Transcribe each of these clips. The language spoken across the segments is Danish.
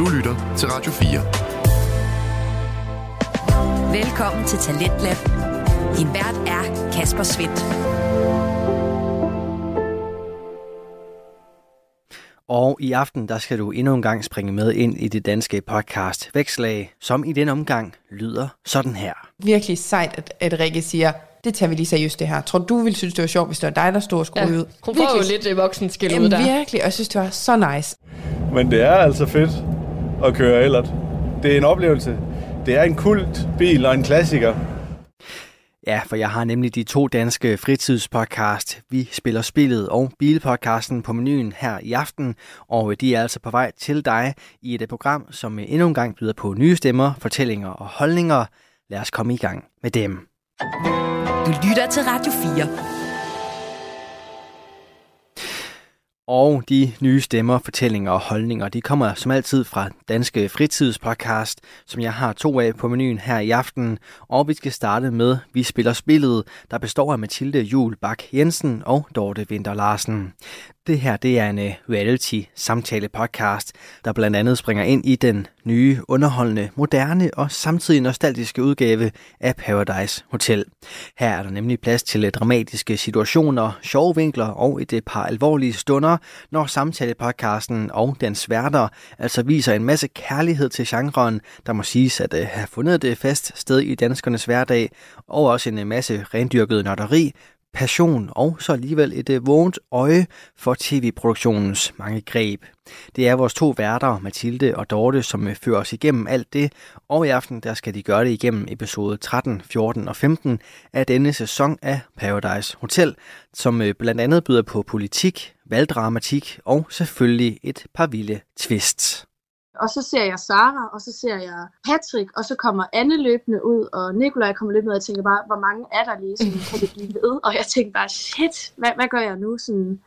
Du lytter til Radio 4. Velkommen til Talentlab. Din vært er Kasper Svendt. Og i aften, der skal du endnu en gang springe med ind i det danske podcast Vækslag, som i den omgang lyder sådan her. Virkelig sejt, at, at Rikke siger, det tager vi lige seriøst det her. Tror du, ville synes, det var sjovt, hvis det var dig, der stod og skulle Ja, ud? hun får jo lidt øh, voksenskæld ud Jamen, der. virkelig, og jeg synes, det var så nice. Men det er altså fedt at køre ellert. Det er en oplevelse. Det er en kult bil og en klassiker. Ja, for jeg har nemlig de to danske fritidspodcast, Vi spiller spillet og Bilpodcasten på menuen her i aften, og de er altså på vej til dig i et program, som endnu en gang byder på nye stemmer, fortællinger og holdninger. Lad os komme i gang med dem. Du lytter til Radio 4. Og de nye stemmer, fortællinger og holdninger, de kommer som altid fra Danske Fritidspodcast, som jeg har to af på menuen her i aften. Og vi skal starte med Vi spiller spillet, der består af Mathilde Jul Bak Jensen og Dorte Vinter Larsen. Det her det er en øh, reality samtale podcast, der blandt andet springer ind i den nye, underholdende, moderne og samtidig nostalgiske udgave af Paradise Hotel. Her er der nemlig plads til øh, dramatiske situationer, sjove vinkler og et øh, par alvorlige stunder, når samtalepodcasten og dens værter altså viser en masse kærlighed til genren, der må siges at have fundet et fast sted i danskernes hverdag, og også en masse rendyrket nørderi, passion og så alligevel et øh, vågent øje for tv-produktionens mange greb. Det er vores to værter, Mathilde og Dorte, som øh, fører os igennem alt det, og i aften der skal de gøre det igennem episode 13, 14 og 15 af denne sæson af Paradise Hotel, som øh, blandt andet byder på politik, valgdramatik og selvfølgelig et par vilde twists. Og så ser jeg Sara, og så ser jeg Patrick, og så kommer Anne løbende ud, og Nikolaj kommer løbende ud, og jeg tænker bare, hvor mange er der lige, sådan, kan det blive ved? Og jeg tænkte bare, shit, hvad, hvad gør jeg nu? Sådan,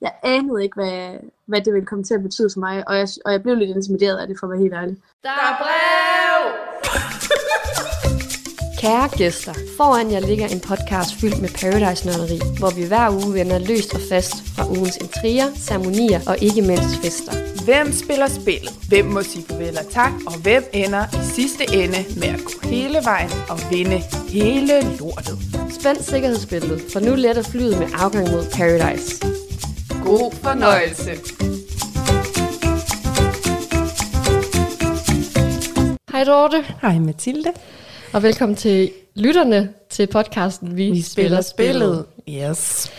jeg anede ikke, hvad, hvad det ville komme til at betyde for mig, og jeg, og jeg blev lidt intimideret af det, for at være helt ærlig. Der er brev! Kære gæster, foran jer ligger en podcast fyldt med Paradise-nørderi, hvor vi hver uge vender løst og fast fra ugens intriger, ceremonier og ikke mindst fester. Hvem spiller spillet? Hvem må sige farvel og tak? Og hvem ender i sidste ende med at gå hele vejen og vinde hele lortet? Spænd sikkerhedsbæltet, for nu letter flyet med afgang mod Paradise. God fornøjelse. Hej Dorte, Hej Mathilde. Og velkommen til lytterne til podcasten Vi, Vi spiller spillet. Yes.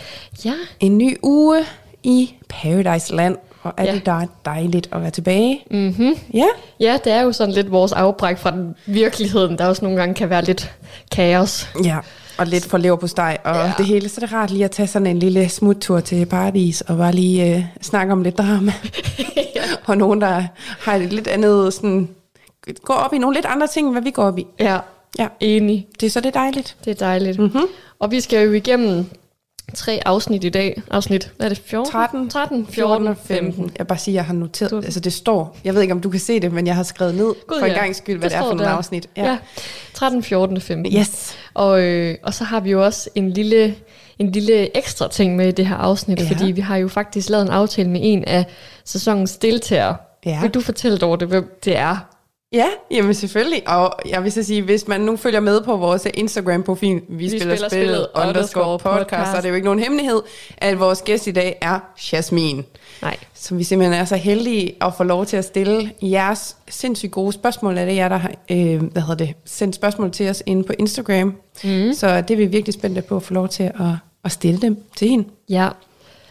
Ja, En ny uge i Paradise Land. Og er Ja. det da dejligt at være tilbage? mm-hmm. Ja. ja, det er jo sådan lidt vores afbræk fra den virkeligheden, der også nogle gange kan være lidt kaos. Ja, og lidt for lever på steg og Ja. det hele. Så er det rart lige at tage sådan en lille smuttur til Paradis og bare lige øh, snakke om lidt drama. ja. Og nogen, der har et lidt andet, sådan, går op i nogle lidt andre ting, end hvad vi går op i. Ja, Ja, enig. det er så det er dejligt. Det er dejligt. Mhm. Mm-hmm. Og vi skal jo igennem tre afsnit i dag. Afsnit, hvad er det? 14? 13, 13, 14 og 15. Jeg bare siger, jeg har noteret, Du- altså det står, jeg ved ikke, om du kan se det, men jeg har skrevet ned Gud, for en ja. gang skyld, hvad det, er står for nogle der. afsnit. Ja. ja. 13, 14 og 15. Yes. Og, øh, og så har vi jo også en lille, en lille ekstra ting med i det her afsnit, ja. fordi vi har jo faktisk lavet en aftale med en af sæsonens deltagere. Ja. Vil du fortælle, Dorte, hvem det er? Ja, jamen selvfølgelig. Og jeg vil så sige, hvis man nu følger med på vores Instagram-profil, vi, vi spiller, spiller spillet spillet underscore podcast, podcast. så er det jo ikke nogen hemmelighed, at vores gæst i dag er Jasmin. Nej. Som vi simpelthen er så heldige at få lov til at stille jeres sindssygt gode spørgsmål. Er det jer, der har øh, hvad hedder det, sendt spørgsmål til os inde på Instagram. Mm. Så det er vi virkelig spændte på at få lov til at, at stille dem til hende. Ja.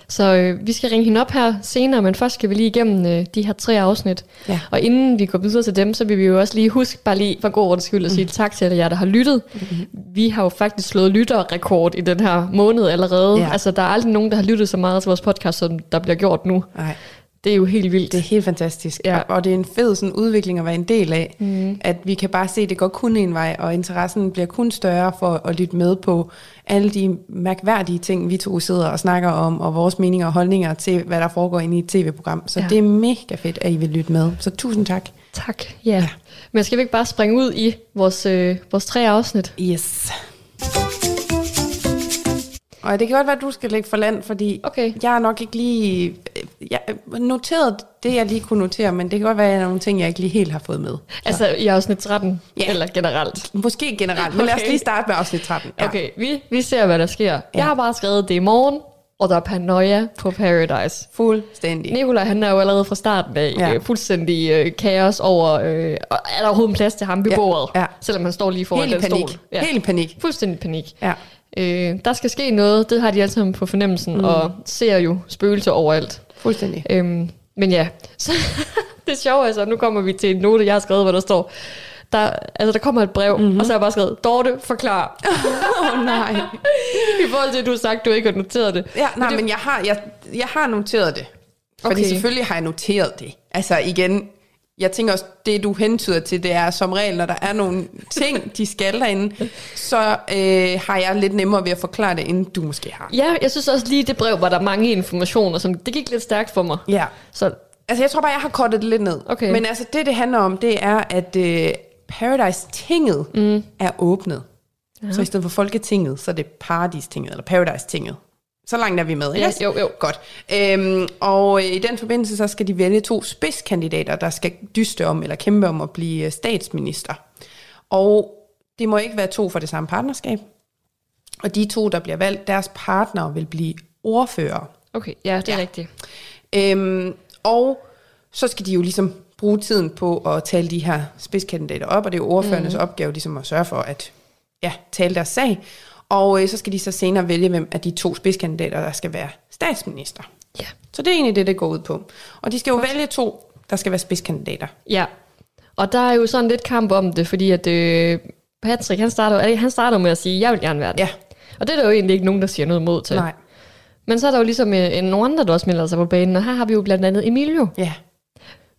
Så øh, vi skal ringe hende op her senere, men først skal vi lige igennem øh, de her tre afsnit. Ja. Og inden vi går videre til dem, så vil vi jo også lige huske, bare lige for god ordens skyld, at sige tak til alle jer, der har lyttet. Mm-hmm. Vi har jo faktisk slået lytterrekord i den her måned allerede. Ja. Altså, der er aldrig nogen, der har lyttet så meget til vores podcast, som der bliver gjort nu. Nej. Det er jo helt vildt. Det er helt fantastisk. Ja. Og, og det er en fed sådan, udvikling at være en del af. Mm. At vi kan bare se, at det går kun en vej, og interessen bliver kun større for at lytte med på alle de mærkværdige ting, vi to sidder og snakker om, og vores meninger og holdninger til, hvad der foregår inde i et tv-program. Så ja. det er mega fedt, at I vil lytte med. Så tusind tak. Tak. Ja. ja. Men skal vi ikke bare springe ud i vores, øh, vores tre afsnit? Yes. Og det kan godt være, at du skal lægge for land, fordi Okay. jeg er nok ikke lige... øh, Jeg noteret det, jeg lige kunne notere, men det kan godt være, at der er nogle ting, jeg ikke lige helt har fået med. Altså i afsnit 13, Ja. eller generelt? Måske generelt, men lad os Okay. lige starte med afsnit 13. Ja. Okay, vi, vi ser, hvad der sker. Jeg har bare skrevet, det i morgen, og der er paranoia på Paradise. Fuldstændig. Nikolaj, han er jo allerede fra starten af Ja. ja. fuldstændig øh, kaos over, øh, og er der overhovedet plads til ham ved Ja, bordet? ja. Selvom han står lige foran Helt den panik. stol. Ja. Helt panik. Fuldstændig panik. Ja. Øh, der skal ske noget, det har de alle sammen på fornemmelsen, mm. og ser jo spøgelser overalt. Fuldstændig. Øhm, men ja, så det sjove er så, nu kommer vi til en note, jeg har skrevet, hvor der står, der, altså der kommer et brev, Mhm. mm-hmm. og så har jeg bare skrevet, Dorte, forklar. Åh oh, nej. I forhold til, at du har sagt, du ikke har noteret det. Ja, nej, det- men jeg har, jeg, jeg har noteret det. Fordi Okay. selvfølgelig har jeg noteret det. Altså igen, jeg tænker også, det du hentyder til, det er som regel, når der er nogle ting, de skal derinde, så øh, har jeg lidt nemmere ved at forklare det, end du måske har. Ja, jeg synes også lige, det brev var der mange informationer, som det gik lidt stærkt for mig. Ja. Så Altså jeg tror bare, jeg har kortet det lidt ned. Okay. Men altså det, det handler om, det er, at øh, Paradise-tinget mm. er åbnet. Ja. Så i stedet for Folketinget, så er det Paradis-tinget, eller Paradise-tinget. Så langt er vi med, ikke? Ja, jo, jo. Godt. Øhm, og øh, i den forbindelse, så skal de vælge to spidskandidater, der skal dyste om, eller kæmpe om at blive øh, statsminister. Og det må ikke være to fra det samme partnerskab. Og de to, der bliver valgt, deres partner vil blive ordfører. okay, ja, det er ja. rigtigt. Øhm, og så skal de jo ligesom bruge tiden på at tale de her spidskandidater op, og det er jo ordførernes mm. opgave ligesom at sørge for at ja, tale deres sag. Og øh, så skal de så senere vælge, hvem af de to spidskandidater, der skal være statsminister. Ja. Så det er egentlig det, det går ud på. Og de skal jo vælge to, der skal være spidskandidater. Ja, og der er jo sådan lidt kamp om det, fordi at øh, Patrick, han starter, er han starter med at sige, jeg vil gerne være det. Ja. Og det er der jo egentlig ikke nogen, der siger noget mod til. Nej. Men så er der jo ligesom øh, en- nogle andre, der også melder sig på banen, og her har vi jo blandt andet Emilio. Ja.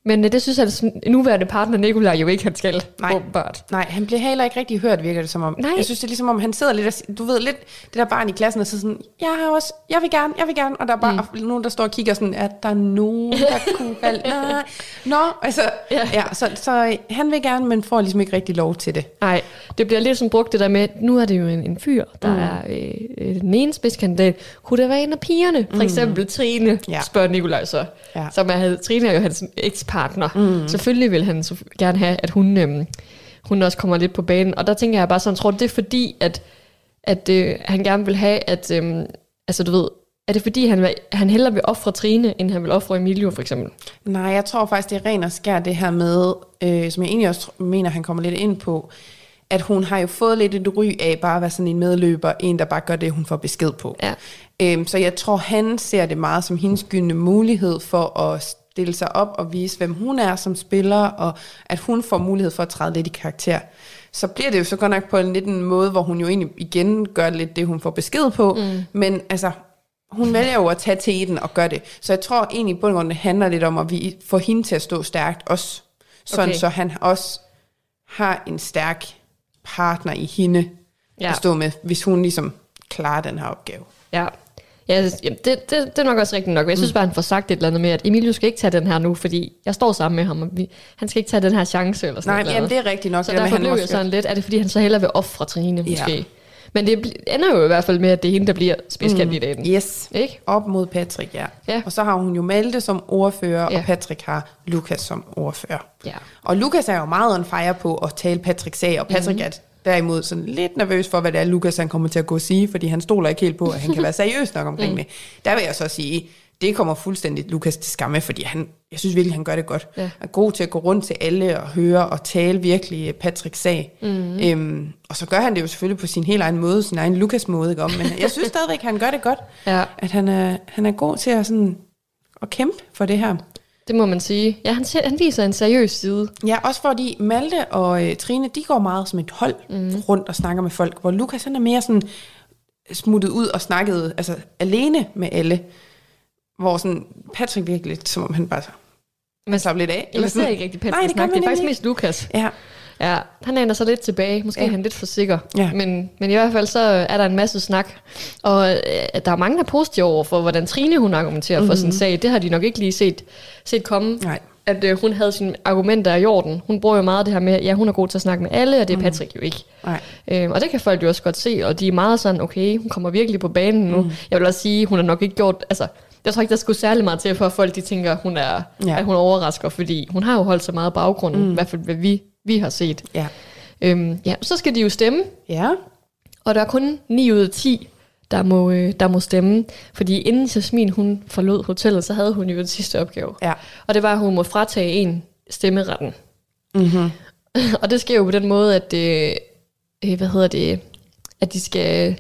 Men øh, det synes jeg, at nuværende partner Nikolaj jo ikke, han skal, Nej. åbenbart. Nej, han bliver heller ikke rigtig hørt, virker det som om. Nej. Jeg synes, det er ligesom om, han sidder lidt, og, du ved lidt, det der barn i klassen, og så sådan, jeg har også, jeg vil gerne, jeg vil gerne, og der er bare mm. nogen, der står og kigger sådan, at der er nogen, der kunne have, nej, nå, altså, ja, Ja. så, så øh, han vil gerne, men får ligesom ikke rigtig lov til det. Nej, det bliver lidt som brugt det der med, nu er det jo en, en fyr, der mm. er øh, øh, den ene spidskandidat. Kunne det være en af pigerne? For eksempel Trine, Mm. Ja. ja. spørger Nikolaj så. Ja. Som er, Trine er jo hans ekspartner. Mm. Selvfølgelig vil han så gerne have, at hun, øhm, hun også kommer lidt på banen. Og der tænker jeg bare sådan, tror det er fordi, at, at øh, han gerne vil have, at, øhm, altså du ved, er det fordi, han, vil, han hellere vil ofre Trine, end han vil ofre Emilio for eksempel? Nej, jeg tror faktisk, det er ren og skær det her med, øh, som jeg egentlig også mener, han kommer lidt ind på, at hun har jo fået lidt et ry af bare at være sådan en medløber, en der bare gør det, hun får besked på. Ja. Øhm, så jeg tror, han ser det meget som hendes gyldne mulighed for at stille sig op og vise, hvem hun er som spiller, og at hun får mulighed for at træde lidt i karakter. Så bliver det jo så godt nok på en lidt en måde, hvor hun jo egentlig igen gør lidt det, hun får besked på, mm. men altså, hun vælger jo at tage teten og gøre det. Så jeg tror egentlig, på grund det handler lidt om at vi få hende til at stå stærkt også. Sådan Okay. så han også har en stærk partner i hende ja. At stå med, hvis hun ligesom klarer den her opgave. Ja. Ja, det, det, det, er nok også rigtigt nok. Men Jeg synes bare, han får sagt et eller andet med, at Emilio skal ikke tage den her nu, fordi jeg står sammen med ham, og vi, han skal ikke tage den her chance eller sådan Nej, noget. jamen, det er rigtigt nok. Så det derfor blev jeg sådan lidt, er det fordi, han så hellere vil ofre Trine, Ja. Men det ender jo i hvert fald med, at det er hende, der bliver spidskandidaten. Mm. Yes, Ikke? op mod Patrick, ja. Ja. Og så har hun jo Malte som ordfører, Ja. og Patrick har Lukas som ordfører. Ja. Og Lukas er jo meget on fire på at tale Patricks sag, og Patrick mm. er derimod sådan lidt nervøs for, hvad det er, Lukas han kommer til at gå og sige, fordi han stoler ikke helt på, at han kan være seriøs nok omkring mm. det. Der vil jeg så sige, det kommer fuldstændig Lukas til skamme, fordi han, jeg synes virkelig, han gør det godt. Ja. Han er god til at gå rundt til alle og høre og tale virkelig øh, Patricks sag. Mm. Øhm, og så gør han det jo selvfølgelig på sin helt egen måde, sin egen Lukas-måde, ikke om? Men jeg synes stadigvæk, han gør det godt. Ja. At han er, han er god til at, sådan, at kæmpe for det her. Det må man sige. Ja, han, han viser en seriøs side. Ja, også fordi Malte og øh, Trine, de går meget som et hold mm. rundt og snakker med folk, hvor Lukas han er mere sådan smuttet ud og snakket altså, alene med alle. Hvor sådan Patrick virkelig lidt, som om han bare man slapper lidt af. Jeg ser ikke rigtig Patrick Nej, det snakke. Det er man faktisk mest Lukas. Ja, Ja, han ændrer sig lidt tilbage. Måske Ja. er han lidt for sikker. Ja. Men, men i hvert fald så er der en masse snak. Og øh, der er mange, der er positive over for, hvordan Trine hun argumenterer mm-hmm. for sin sag. Det har de nok ikke lige set, set komme. nej. at øh, hun havde sine argumenter i orden. Hun bruger jo meget det her med, ja, hun er god til at snakke med alle, og det er Patrick jo ikke. Nej. Øhm, og det kan folk jo også godt se, og de er meget sådan, okay, hun kommer virkelig på banen nu. Mm. Jeg vil også sige, hun har nok ikke gjort, altså, jeg tror ikke, der skulle særlig meget til, for at folk de tænker, hun er, Ja. at hun overrasker, fordi hun har jo holdt så meget baggrunden, mm. i hvert fald hvad vi, vi har set. Ja. Øhm, ja, så skal de jo stemme, Ja. og der er kun 9 ud af 10, der må, øh, der må stemme. Fordi inden Jasmin hun forlod hotellet, så havde hun jo den sidste opgave. Ja. Og det var, at hun må fratage en stemmeretten. Mm-hmm. og det sker jo på den måde, at, øh, øh, hvad hedder det, at de skal,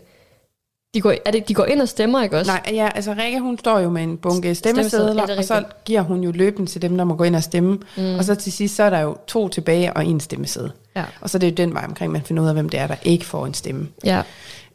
de går, er det, de går ind og stemmer, ikke også? Nej, ja, altså Rikke, hun står jo med en bunke Stemmesedler, ja, er og så giver hun jo løben til dem, der må gå ind og stemme. Mm. Og så til sidst, så er der jo to tilbage og en stemmeseddel. Ja. Og så er det jo den vej omkring, man finder ud af, hvem det er, der ikke får en stemme. Ja.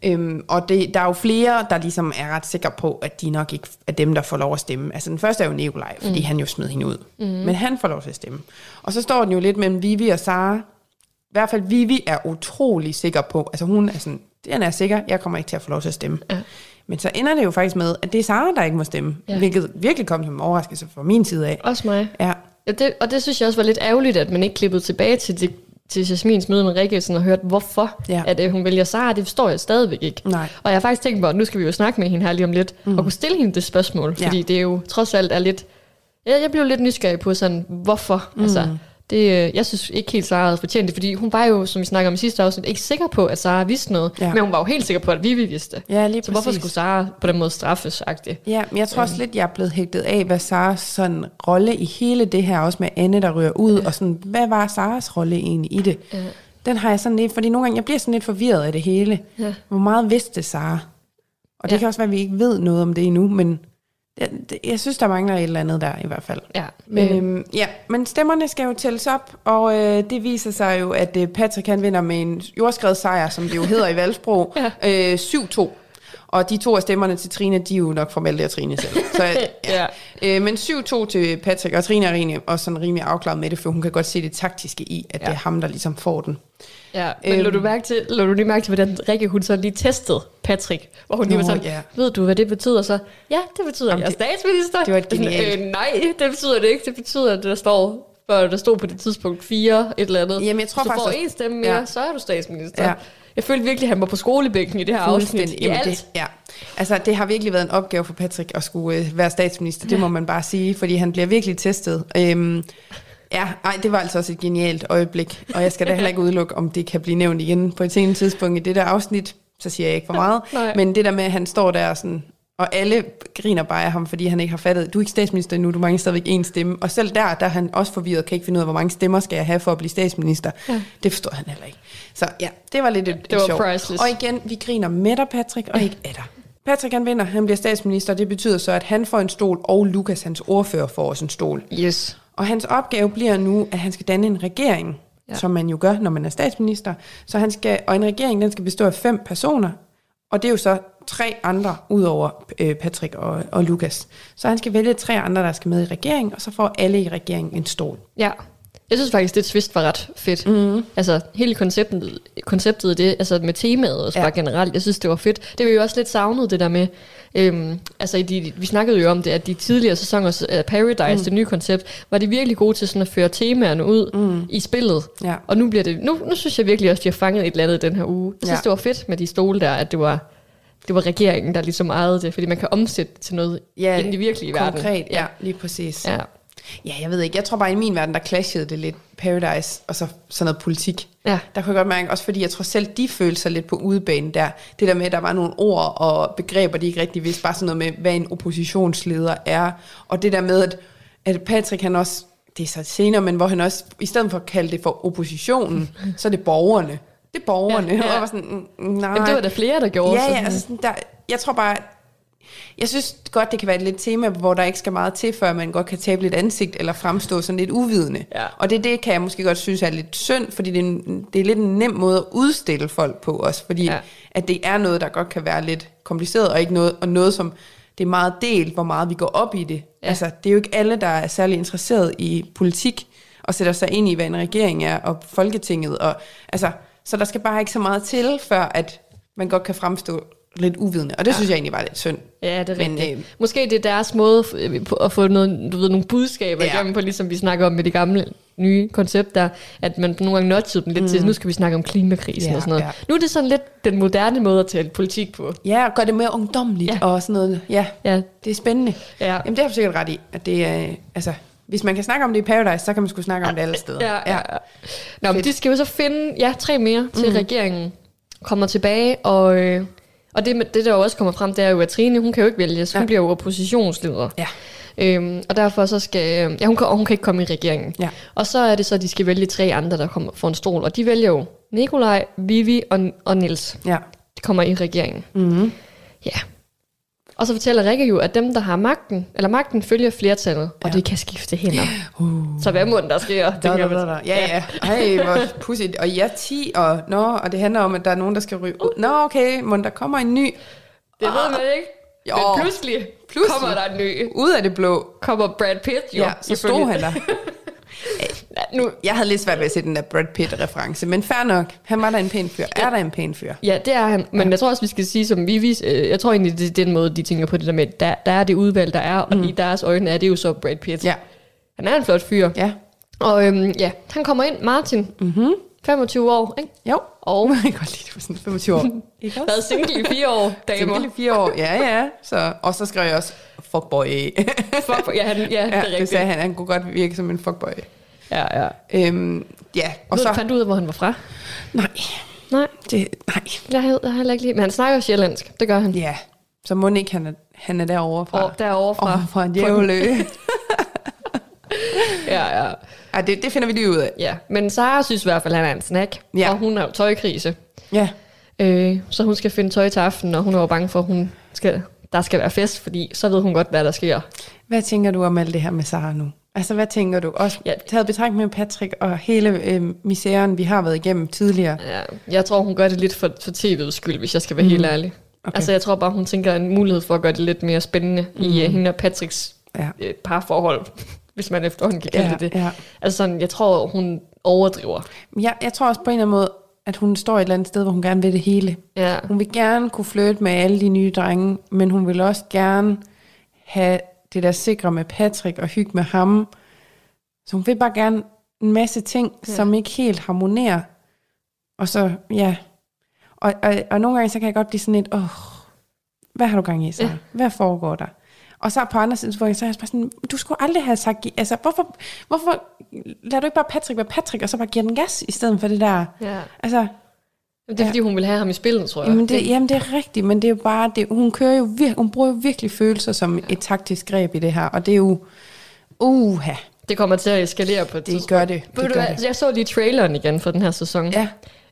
Øhm, og det, der er jo flere, der ligesom er ret sikre på, at de nok ikke er dem, der får lov at stemme. Altså den første er jo Nikolaj, fordi mm. han jo smed hende ud. Mm. Men han får lov til at stemme. Og så står den jo lidt mellem Vivi og Sara. I hvert fald Vivi er utrolig sikker på, altså hun er sådan, den er sikker, jeg kommer ikke til at få lov til at stemme. Ja. Men så ender det jo faktisk med, at det er Sara, der ikke må stemme. Ja. Ja. Hvilket virkelig kom som en overraskelse fra min side af. Også mig. Ja, Ja, det, og det synes jeg også var lidt ærgerligt, at man ikke klippede tilbage til, det, til Jasmins møde med Rikke, sådan og hørte, hvorfor Ja. at, øh, hun vælger Sara. Det forstår jeg stadigvæk ikke. Nej. Og jeg har faktisk tænkt på, at nu skal vi jo snakke med hende her lige om lidt, mm. og kunne stille hende det spørgsmål, Ja. fordi det er jo trods alt er lidt... Ja, jeg blev lidt nysgerrig på sådan, hvorfor? Mm. Altså, det, øh, jeg synes ikke helt, Sara havde fortjent det, fordi hun var jo, som vi snakker om i sidste afsnit, ikke sikker på, at Sara vidste noget, Ja. men hun var jo helt sikker på, at Vivi vidste det. ja lige Så hvorfor skulle Sara på den måde straffes -agtigt? Ja, men jeg tror også lidt, jeg er blevet hægtet af, hvad Saras sådan rolle i hele det her, også med Anne, der ryger ud, ja. og sådan, hvad var Saras rolle egentlig i det? Ja. Den har jeg sådan lidt, fordi nogle gange, jeg bliver sådan lidt forvirret af det hele. Ja. Hvor meget vidste Sara? Og det ja. kan også være, at vi ikke ved noget om det endnu, men jeg, jeg synes, der mangler et eller andet der i hvert fald. Ja, Men, øh, øhm, ja, men stemmerne skal jo tælles op, og øh, det viser sig jo, at øh, Patrick han vinder med en jordskrevet sejr, som det jo hedder i Valsbro, ja. øh, 7-2. Og de to af stemmerne til Trine, de er jo nok Malte og Trine selv. Så, ja. Ja. Øh, men 7-2 til Patrick, og Trine er egentlig også sådan rimelig afklaret med det, for hun kan godt se det taktiske i, at ja. det er ham, der ligesom får den. Ja, men øhm, lå, du mærke til, lå du lige mærke til, hvordan Rikke hun så lige testede Patrick, hvor hun lige var sådan, ja. ved du, hvad det betyder så? Ja, det betyder, Jamen, jeg er statsminister. det var et genialt. Øh, nej, det betyder det ikke. Det betyder, at der står, for der stod på det tidspunkt fire, et eller andet. Jamen, jeg tror Hvis du faktisk får en stemme mere, Ja. så er du statsminister. Ja. Jeg følte virkelig, at han var på skolebænken i det her afsnit. Fuldstændig. I Jamen, alt. det, ja. Altså, det har virkelig været en opgave for Patrick at skulle øh, være statsminister, det må man bare sige, fordi han bliver virkelig testet. Øhm, ja, ej, det var altså også et genialt øjeblik, og jeg skal da heller ikke udelukke, om det kan blive nævnt igen på et senere tidspunkt i det der afsnit, så siger jeg ikke for meget, Nej. men det der med, at han står der sådan, og alle griner bare af ham, fordi han ikke har fattet, du er ikke statsminister endnu, du mangler stadigvæk én stemme. Og selv der, der er han også forvirret, kan ikke finde ud af, hvor mange stemmer skal jeg have for at blive statsminister. Ja. Det forstår han heller ikke. Så ja, det var lidt et, Det var et sjovt. priceless. Og igen, vi griner med dig, Patrick, og ikke af dig. Patrick han vinder, han bliver statsminister, det betyder så, at han får en stol, og Lukas, hans ordfører, får også en stol. Yes. Og hans opgave bliver nu, at han skal danne en regering, ja. som man jo gør, når man er statsminister. Så han skal, og en regering, den skal bestå af fem personer, og det er jo så tre andre, udover øh, Patrick og, og Lukas. Så han skal vælge tre andre, der skal med i regeringen, og så får alle i regeringen en stol. Ja. Jeg synes faktisk, det twist var ret fedt. Mm. Altså, hele konceptet, konceptet det, altså med temaet også ja. Bare generelt, jeg synes, det var fedt. Det var jo også lidt savnet, det der med, øhm, altså i de, vi snakkede jo om det, at de tidligere sæsoner af Paradise, mm. det nye koncept, var de virkelig gode til sådan at føre temaerne ud mm. i spillet. Ja. Og nu bliver det, nu, nu synes jeg virkelig også, de har fanget et eller andet den her uge. Jeg synes, Ja. det var fedt med de stole der, at det var, det var regeringen, der ligesom ejede det, fordi man kan omsætte det til noget Ja, i den virkelige verden. Konkret, ja, lige præcis. Ja. Ja, jeg ved ikke. Jeg tror bare, i min verden, der clashede det lidt Paradise, og så sådan noget politik. Ja. Der kunne jeg godt mærke, også fordi jeg tror selv, de følte sig lidt på udebane der. Det der med, at der var nogle ord og begreber, de ikke rigtig vidste. Bare sådan noget med, hvad en oppositionsleder er. Og det der med, at, at Patrick han også, det er så senere, men hvor han også, i stedet for at kalde det for oppositionen, så er det borgerne. Det er borgerne. Ja, ja. Og jeg var sådan, "Mm, nej. Jamen, det var der flere, der gjorde. Ja, så- ja, altså sådan der, jeg tror bare, jeg synes godt, det kan være et lidt tema, hvor der ikke skal meget til, før man godt kan tabe lidt ansigt, eller fremstå sådan lidt uvidende. Ja. Og det, det kan jeg måske godt synes er lidt synd, fordi det er, en, det er lidt en nem måde at udstille folk på også, fordi Ja. at det er noget, der godt kan være lidt kompliceret, og ikke noget, og noget som, det er meget delt, hvor meget vi går op i det. Ja. Altså, det er jo ikke alle, der er særlig interesseret i politik, og sætter sig ind i, hvad en regering er, og Folketinget, og altså, så der skal bare ikke så meget til, før at man godt kan fremstå lidt uvidende. Og det ja. synes jeg egentlig var lidt synd. Ja, det er Men, rigtigt. øh, Måske det er deres måde øh, at få noget, du ved, nogle budskaber Ja. igennem på, ligesom vi snakker om med det gamle nye koncept der, at man nogle gange notchede dem lidt mm. til, nu skal vi snakke om klimakrisen Ja, og sådan noget. ja. Nu er det sådan lidt den moderne måde at tale politik på. Ja, og gør det mere ungdomligt ja. Og sådan noget. Ja, Ja, det er spændende. ja. Jamen, det har du sikkert ret i. At det er, altså, hvis man kan snakke om det i Paradise, så kan man sgu snakke om det alle steder. Ja, ja. ja. Nå, men de skal jo så finde ja, tre mere til mm. regeringen kommer tilbage, og, øh, og det, det, der jo også kommer frem, det er jo, at Trine, hun kan jo ikke vælges. Hun Ja. bliver jo oppositionsleder. Ja. Øhm, og derfor så skal, ja, hun kan, hun kan ikke komme i regeringen. Ja. Og så er det så, at de skal vælge tre andre, der kommer for en stol. Og de vælger jo Nikolaj, Vivi og, og Nils. Ja. De kommer i regeringen. Mm-hmm. Ja. Og så fortæller Rikke jo, at dem, der har magten, eller magten følger flertallet, og Ja. det kan skifte hænder. Uh. Så hvad må der sker? Da, da, da, da. Ja, ja. Ej, hvor pudsigt. Og er 10, og, nå, og det handler om, at der er nogen, der skal ryge ud. Nå, okay, men der kommer en ny Det ved man ikke. Jo. Men Pludselig. pludselig kommer der en ny. ud af det blå. Kommer Brad Pitt jo. Ja, så stod han der. Ja, nu, Jeg havde lidt svært ved at se den der Brad Pitt-reference, men fair nok. Han var da en pæn fyr. Er der en pæn fyr? ja, det er han. Men jeg tror også, vi skal sige, som vi øh, jeg tror egentlig, det er den måde, de tænker på det der med, der, der er det udvalg, der er, og i deres øjne er det jo så Brad Pitt. Ja. Han er en flot fyr. Ja. Og øhm, ja, han kommer ind, Martin, Mm-hmm. 25 år, ikke? Jo. Og Jeg kan godt lide, det var sådan 25 år. Ikke været single i fire år, damer. Single i fire år. Ja, ja. Så, og så skrev jeg også, fuckboy. Fuck, ja, han, ja, ja, det er ja, det rigtigt. sagde han. Han kunne godt virke som en fuckboy. Ja, ja. Øhm, ja, og Og så fandt du ud af, hvor han var fra? Nej, Nej, det, nej. jeg har jeg har heller ikke lige. Men han snakker sjællandsk. Det gør han. Ja, så må ikke, han er, han er derovre fra. Og derovre fra. Og fra en djævlø. Ja, ja. Ej, det, det finder vi lige ud af. Ja, men Sara synes i hvert fald, at han er en snack. Ja. Og hun har jo tøjkrise. Ja. Øh, så hun skal finde tøj til aften, og hun er jo bange for, at hun skal, der skal være fest, fordi så ved hun godt, hvad der sker. Hvad tænker du om alt det her med Sara nu? Altså, hvad tænker du? Også Ja. ja. taget betragtning med Patrick og hele øh, misæren, vi har været igennem tidligere. Ja, jeg tror, hun gør det lidt for, for tv'ets skyld, hvis jeg skal være mm. helt ærlig. Okay. Altså, jeg tror bare, hun tænker en mulighed for at gøre det lidt mere spændende mm. i uh, hende og Patricks Ja. øh, parforhold, hvis man efterhånden kan kalde Ja, det det. ja. Altså sådan, jeg tror, hun overdriver. Jeg, jeg tror også på en eller anden måde, at hun står et eller andet sted, hvor hun gerne vil det hele. Ja. Hun vil gerne kunne flytte med alle de nye drenge, men hun vil også gerne have det der sikre med Patrick og hygge med ham. Så hun vil bare gerne en masse ting, Ja. som ikke helt harmonerer. Og så, ja. Og, og, og nogle gange, så kan jeg godt blive sådan lidt, åh, hvad har du gang i, så? Ja. Hvad foregår der? Og så på andre siden, så er jeg bare sådan, du skulle aldrig have sagt, altså, hvorfor, hvorfor lader du ikke bare Patrick være Patrick, og så bare give den gas, i stedet for det der, ja. altså, Det er, fordi hun vil have ham i spillet, tror jeg. Jamen det, jamen det er rigtigt, men det er jo bare, det, hun, kører jo vir, hun bruger jo virkelig følelser som et taktisk greb i det her, og det er jo, uha, det kommer til at eskalere på et det tidspunkt. gør det. Det, du gør det. jeg så lige traileren igen for den her sæson. Ja,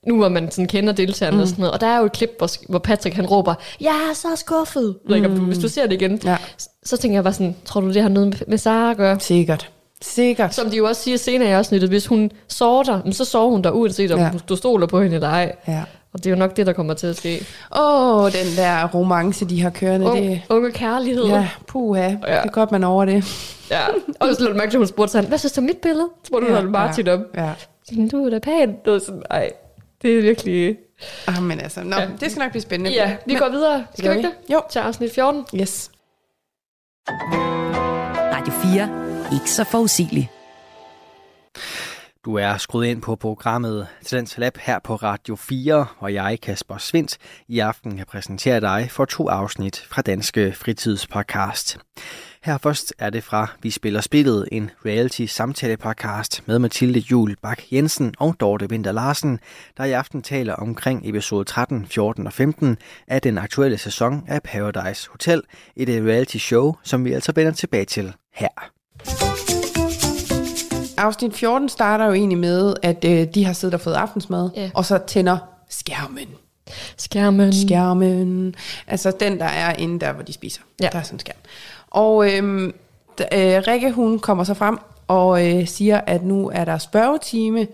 Nu hvor man sådan kender deltagerne mm. og sådan noget. Og der er jo et klip, hvor, hvor Patrick han råber, jeg er så skuffet. Mm. Like, hvis du ser det igen, ja, så, tænker jeg bare sådan, tror du det har noget med, med Sara at gøre? sikkert. Sikkert. Som de jo også siger senere i afsnittet, hvis hun sover dig, men så sover hun der, uanset om ja. Du stoler på hende eller ej. Ja. Og det er jo nok det, der kommer til at ske. Åh, oh, den der romance, de har kørende, Ung, det, unge kærlighed. ja, puha, Ja. det er godt, man er over det. ja. Og så lå mærke til, at hun spurgte sådan, hvad synes du om mit billede? Så spurgte hun Ja, Martin ja, om. Ja, Sådan, Du er da pæn. Du er sådan, ej, det er virkelig... ah, men altså, nå, Ja. det skal nok blive spændende. Ja, vi Men- går videre. Skal vi ikke det? Jo. Til afsnit 14. Yes. Radio 4. Ikke så forudsigelig. Du er skruet ind på programmet Talents Lab her på Radio 4, og jeg, Kasper Svindt, i aften kan præsentere dig for to afsnit fra Danske Fritidspodcast. Her først er det fra Vi Spiller Spillet, en reality samtale-podcast med Mathilde Jul Bak Jensen og Dorte Vinter Larsen, der i aften taler omkring episode 13, 14 og 15 af den aktuelle sæson af Paradise Hotel, et reality show, som vi altså vender tilbage til her. Afsnit 14 starter jo egentlig med, at øh, de har siddet og fået aftensmad, Ja. og så tænder skærmen. Skærmen. skærmen. Altså den, der er inde der, hvor de spiser. Ja. Der er sådan en skærm. Og øhm, d- øh, Rikke, hun kommer så frem og øh, siger, at nu er der spørgetime,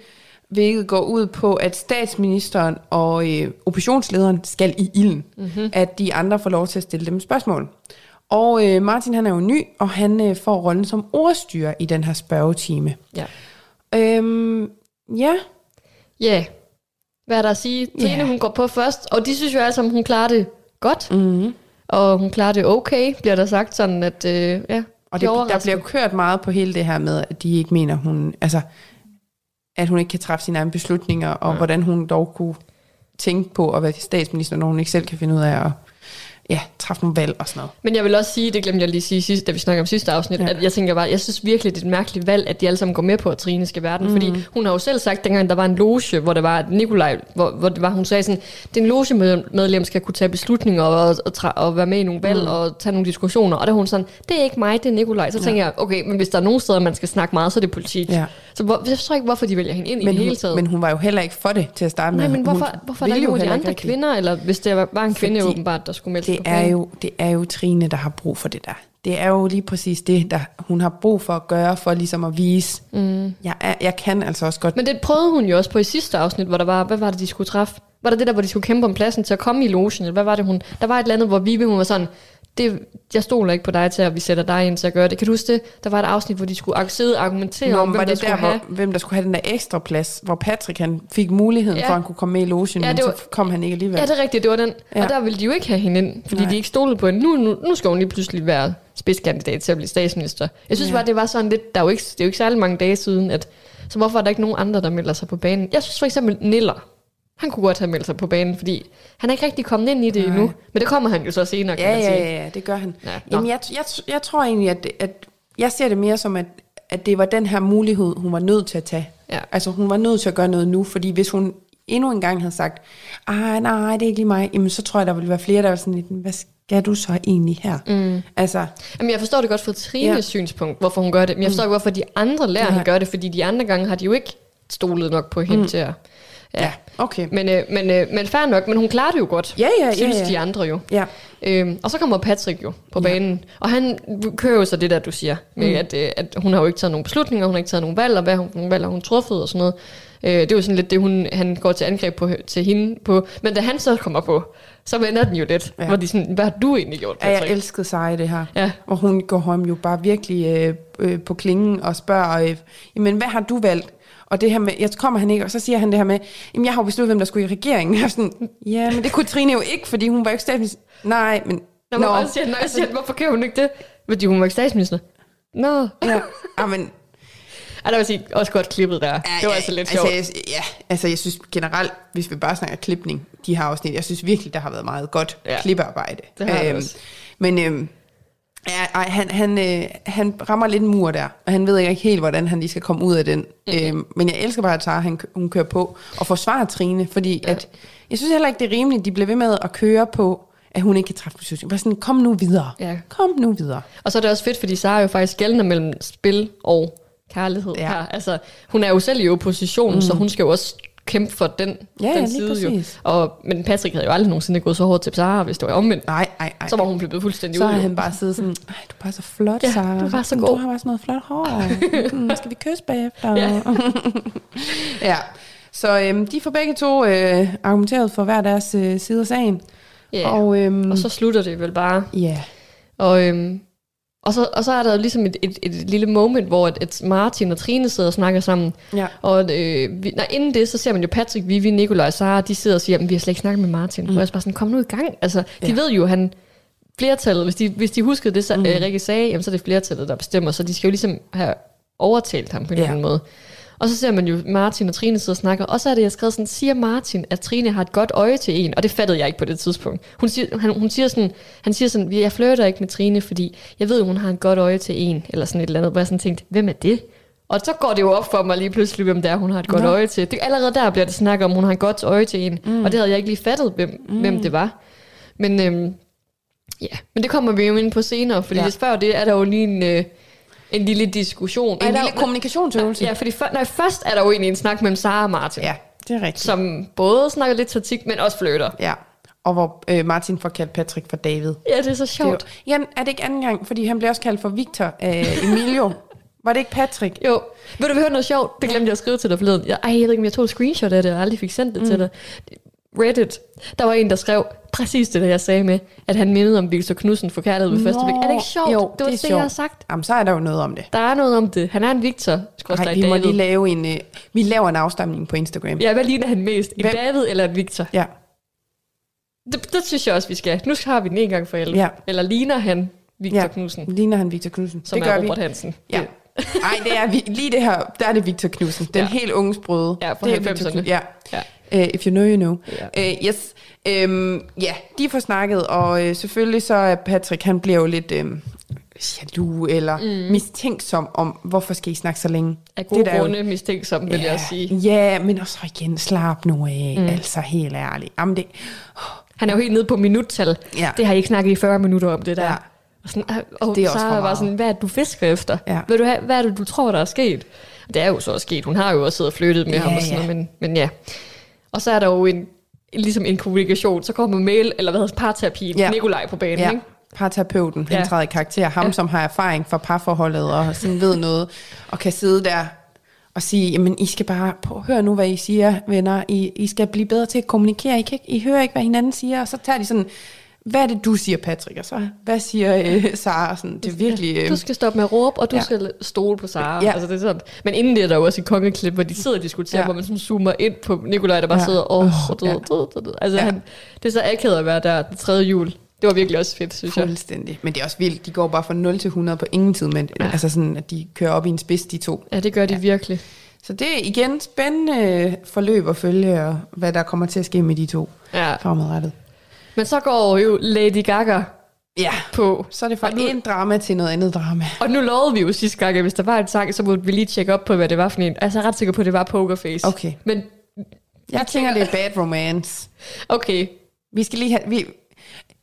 hvilket går ud på, at statsministeren og øh, oppositionslederen skal i ilden. Mm-hmm. At de andre får lov til at stille dem spørgsmål. Og øh, Martin, han er jo ny, og han øh, får rollen som ordstyrer i den her spørgetime. Ja. Øhm, ja, Ja. Hvad er der at sige? Trine, Ja. hun går på først, og de synes jo alle sammen, hun klarer det godt. Mm-hmm. Og hun klarer det okay, bliver der sagt sådan, at øh, ja, Og de det, der bliver kørt meget på hele det her med, at de ikke mener, hun, altså, at hun ikke kan træffe sine egne beslutninger, og ja. hvordan hun dog kunne tænke på at være statsminister, når hun ikke selv kan finde ud af at ja, træffe nogle valg og sådan noget. Men jeg vil også sige, det glemte jeg lige at sige sidst, da vi snakkede om sidste afsnit, Ja. ja. at jeg tænker bare, jeg synes virkelig, det er et mærkeligt valg, at de alle sammen går med på, at Trine skal være den. Mm. Fordi hun har jo selv sagt, dengang der var en loge, hvor der var Nikolaj, hvor, hvor det var, hun sagde sådan, den logemedlem skal kunne tage beslutninger og, og, tra- og være med i nogle valg mm. og tage nogle diskussioner. Og der er hun sådan, det er ikke mig, det er Nikolaj. Så tænker jeg, okay, men hvis der er nogen steder, man skal snakke meget, så er det politik. Ja. Så hvor, jeg forstår ikke, hvorfor de vælger hende ind i Men det hele hun, taget. men hun var jo heller ikke for det til at starte Nej, med. men Hun hvorfor, hvorfor er der ikke nogen af de andre ikke kvinder, eller hvis det var, en kvinde Fordi åbenbart, der skulle melde Det på er, jo, det er jo Trine, der har brug for det der. Det er jo lige præcis det, der hun har brug for at gøre, for ligesom at vise, mm. jeg, er, jeg kan altså også godt. Men det prøvede hun jo også på i sidste afsnit, hvor der var, hvad var det, de skulle træffe? Var det det der, hvor de skulle kæmpe om pladsen til at komme i logen? Eller hvad var det, hun... Der var et eller andet, hvor Vibe, hun var sådan, det, jeg stoler ikke på dig til, at vi sætter dig ind til at gøre det. Kan du huske det? Der var et afsnit, hvor de skulle sidde og argumentere Nå, om, hvem var der det skulle der, have... hvor, hvem der skulle have den der ekstra plads, hvor Patrick han fik muligheden ja. For, at han kunne komme med i logen, Ja, ja, men så var- kom han ikke alligevel. Ja, det er rigtigt, det var den. Ja. Og der ville de jo ikke have hende ind, fordi Nej. De ikke stolede på hende. Nu, nu, nu skal hun lige pludselig være spidskandidat til at blive statsminister. Jeg synes ja. bare, det var sådan lidt... Der er jo ikke, det er jo ikke særlig mange dage siden, at... Så hvorfor er der ikke nogen andre, der melder sig på banen? Jeg synes for eksempel Niller. Han kunne godt have meldt sig på banen, fordi han er ikke rigtig kommet ind i det Nej. endnu. Men det kommer han jo så senere, kan Ja, man ja, sige. ja, ja, det gør han. Ja, Ja. Jamen, jeg, jeg, jeg tror egentlig, at, at jeg ser det mere som, at, at det var den her mulighed, hun var nødt til at tage. Ja. Altså, hun var nødt til at gøre noget nu, fordi hvis hun endnu en gang havde sagt, ah, nej, det er ikke lige mig, jamen, så tror jeg, der ville være flere, der var sådan lidt, hvad skal du så egentlig her? Mm. Altså, Jamen, jeg forstår det godt fra Trines Ja. ja. synspunkt, hvorfor hun gør det. Men jeg forstår ikke, hvorfor de andre lærer, Nej. hende gør det, fordi de andre gange har de jo ikke stolet nok på hende mm. til at... ja, okay. Men, øh, men, øh, men fair nok, men hun klarer det jo godt. Ja, ja, ja, Synes ja. de andre jo. Ja, Øhm, og så kommer Patrick jo på Ja. banen, og han kører jo så det der, du siger, med mm. at, øh, at hun har jo ikke taget nogen beslutninger, hun har ikke taget nogen valg, og hvad hun, nogle valg har hun truffet og sådan noget. Øh, det er jo sådan lidt det, hun, han går til angreb på, til hende på. Men da han så kommer på, så vender den jo lidt, Ja. ja. hvor de sådan, hvad har du egentlig gjort, ja jeg Patrick? elskede sig det her. Ja. Og hun går ham jo bare virkelig øh, øh, på klingen og spørger, øh, jamen hvad har du valgt? Og det her med, jeg kommer han ikke, og så siger han det her med, jamen jeg har jo besluttet, hvem der skulle i regeringen. Jeg sådan, ja, men det kunne Trine jo ikke, fordi hun var jo ikke statsminister. Nej, men... Nå, Nå, altså, siger, nej, siger, hvorfor kan hun ikke det? Fordi hun var ikke statsminister. Nå. Ja, ah, men, Ej, der vil sige, også godt klippet der. det var altså lidt sjovt. Altså, jeg, ja, altså jeg synes generelt, hvis vi bare snakker klipning, de her afsnit, jeg synes virkelig, der har været meget godt ja. Ja. klippearbejde. Det har Øhm, også. Men øhm, ja, ej, han, han, øh, han rammer lidt en mur der, og han ved ikke helt, hvordan han lige skal komme ud af den. Mm-hmm. Øhm, men jeg elsker bare, at Tara, han, hun kører på og forsvarer Trine, fordi ja. at, jeg synes heller ikke, det er rimeligt, de bliver ved med at køre på, at hun ikke kan træffe beslutninger. Bare sådan, kom nu videre. Ja. Kom nu videre. Og så er det også fedt, fordi Sara er jo faktisk gældende mellem spil og kærlighed Ja. ja. her. Altså, hun er jo selv i opposition, mm. så hun skal jo også kæmpe for den, Ja, ja, den lige side. Jo. præcis. Og, men Patrick havde jo aldrig nogensinde gået så hårdt til Sara, hvis det var omvendt. Nej, nej, nej. Så var hun blevet fuldstændig Så ud. jo. han bare siddet sådan, Ej, du er bare så flot, Ja, Sara. du bare så Du god." har bare sådan noget flot hår. Mm, skal vi kysse bagefter? Ja. ja. Så øhm, de får begge to øh, argumenteret for hver deres øh, side af sagen. Ja. Og, øhm, og så slutter det vel bare. Ja. Og, øhm, og, så, og så er der ligesom et, et, et lille moment, hvor et, et Martin og Trine sidder og snakker sammen. Ja. Og øh, vi, nej, inden det, så ser man jo Patrick, Vivi, Nikolaj og Sara, de sidder og siger, at vi har slet ikke snakket med Martin. Mm. Og jeg er bare sådan, kom nu i gang. Altså, de Ja. ved jo, han flertallet, hvis de, hvis de huskede det, så, mm. øh, Rikke sagde, jamen, så er det flertallet, der bestemmer, så de skal jo ligesom have overtalt ham på en Ja. eller anden måde. Og så ser man jo Martin og Trine sidde og snakker, og så er det, jeg skrevet sådan, siger Martin, at Trine har et godt øje til en, og det fattede jeg ikke på det tidspunkt. Hun siger, han, hun siger sådan, han siger sådan, jeg flirter ikke med Trine, fordi jeg ved, hun har et godt øje til en, eller sådan et eller andet, hvor jeg sådan tænkte, hvem er det? Og så går det jo op for mig lige pludselig, hvem det er, hun har et godt Nå. øje til. Det, allerede der bliver det snakket om, hun har et godt øje til en, mm. og det havde jeg ikke lige fattet, hvem, mm. hvem det var. Men, øhm, ja. Men det kommer vi jo ind på senere, fordi ja. før det er der jo lige en, øh, en lille diskussion. En er lille kommunikationsøvelse. Ja, fordi for, nej, først er der jo egentlig en snak mellem Sara og Martin, ja, det er rigtigt. som både snakker lidt taktik, men også flytter. Ja. Og hvor øh, Martin får kaldt Patrick for David. Ja, det er så Det er jo, sjovt. ja, er det ikke anden gang? Fordi han bliver også kaldt for Victor af Emilio. Var det ikke Patrick? Jo. Vil du høre noget sjovt? Det glemte jeg at skrive til dig forleden. Jeg, ej, jeg ved ikke, om jeg tog et screenshot af det, og aldrig fik sendt det mm. til dig. Reddit. Der var en, der skrev præcis det, der jeg sagde med, at han mindede om Victor Knudsen for kærlighed ved første blik. Er det ikke sjovt? Jo, det var det er det, sjovt. jeg har sagt. Jamen, så er der jo noget om det. Der er noget om det. Han er en Victor. Nej, vi må lige lave en... Øh, vi laver en afstemning på Instagram. Ja, hvad ligner han mest? En Hvem? David eller en Victor? Ja. Det, det synes jeg også, vi skal. Nu har vi den en gang for alle. Ja. Eller ligner han Victor Ja. Knudsen, Ligner han Victor Knudsen? som det er gør vi. Robert Hansen. Ja. Nej, det er vi, lige det her, der er det Victor Knudsen. Den Ja. helt unge sprøde. Ja, fra det er Victor 90'erne. Knudsen. Ja. Ja. Uh, if you know, you know. Ja. Uh, yes. Um, ja, de får snakket, og uh, selvfølgelig så er Patrick, han bliver jo lidt um, jaloux eller mm. mistænksom om, hvorfor skal I snakke så længe? Af gode Det er der jo- grunde mistænksom, vil jeg sige. Ja, men også igen, slap nu af, mm. altså helt ærligt. Jamen det, Han er jo helt nede på minuttal. Ja. Det har I ikke snakket i 40 minutter om, det der. Ja. Og, sådan, og, Det er så også for meget. sådan, hvad er det, du fisker efter? Ja. Vil du have, hvad er det, du tror, der er sket? Det er jo så også sket. Hun har jo også siddet og flyttet med Ja, ham og sådan ja. noget, men, men ja. Og så er der jo en, ligesom en kommunikation. Så kommer mail, eller hvad hedder parterapien, Ja. Nikolaj på banen, ja, ikke? parterapeuten, han Ja. træder i karakter. Ham, Ja. som har erfaring fra parforholdet og sådan ved noget, og kan sidde der og sige, jamen I skal bare, prøv høre nu, hvad I siger, venner. I, I skal blive bedre til at kommunikere. I, kan ikke, I hører ikke, hvad hinanden siger. Og så tager de sådan, hvad er det, du siger, Patrick? Og så, hvad siger øh, Sara? Sådan, det er virkelig... Øh, Du skal stoppe med at råbe, og du Ja. skal stole på Sara. Ja. Altså, det er sådan. Men inden det er der jo også et kongeklip, hvor de sidder og diskuterer, Ja. hvor man sådan zoomer ind på Nikolaj, der bare Ja. sidder, Åh, oh, du, du. Altså, Ja. han, det er så akavet at være der den tredje jul. Det var virkelig også fedt, synes jeg. Fuldstændig. Men det er også vildt. De går bare fra 0 til 100 på ingen tid. Men, ja. Ja. Altså sådan, at de kører op i en spids, de to. Ja, det gør de ja. virkelig. Så det er igen spændende forløb at følge, og hvad der kommer til at ske med de to Ja. fremadrettet. Men så går jo Lady Gaga Ja, på. så er det fra nu- en drama til noget andet drama. Og nu lovede vi jo sidste gang, at hvis der var en sang, så måtte vi lige tjekke op på, hvad det var for en. Altså, jeg er ret sikker på, at det var Pokerface. Okay. Men, Jeg tænker, det er bad romance. okay, Vi skal lige have... Vi,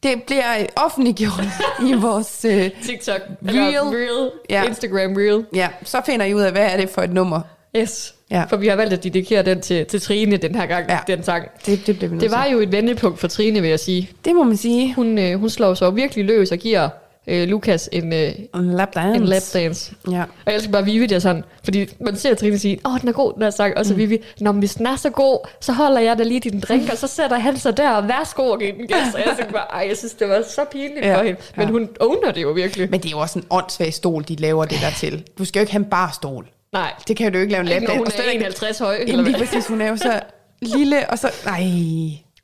det bliver offentliggjort i vores... Øh, TikTok, Reel. eller Reel, Ja. ja. Instagram Reel. ja, så finder I ud af, hvad er det for et nummer. Yes. Ja. For vi har valgt at dedikere den til, til Trine den her gang, Ja. den sang. Det, det, nødt Det var jo et vendepunkt for Trine, vil jeg sige. det må man sige. Hun, øh, hun slår sig virkelig løs og giver øh, Lukas en, øh, En lap dance. en lapdance. Ja. Og jeg elsker bare Vivi, der er sådan, fordi man ser Trine sige, åh, den er god, den her sang, og så mm. Vivi, Nå, men hvis den er så god, så holder jeg da lige din drink, og så sætter han sig der, og værsgo og giver den gas. Og jeg tænkte bare, ej, jeg synes, det var så pinligt ja. for hende. Men ja. hun owner det jo virkelig. Men det er jo også en åndssvag stol, de laver det der til. Du skal jo ikke have en bar stol. Nej, Det kan du jo ikke lave en lapdance. hun er ikke- 51 høj. Jamen Eller lige hvad? præcis, hun er jo så lille, og så... Nej,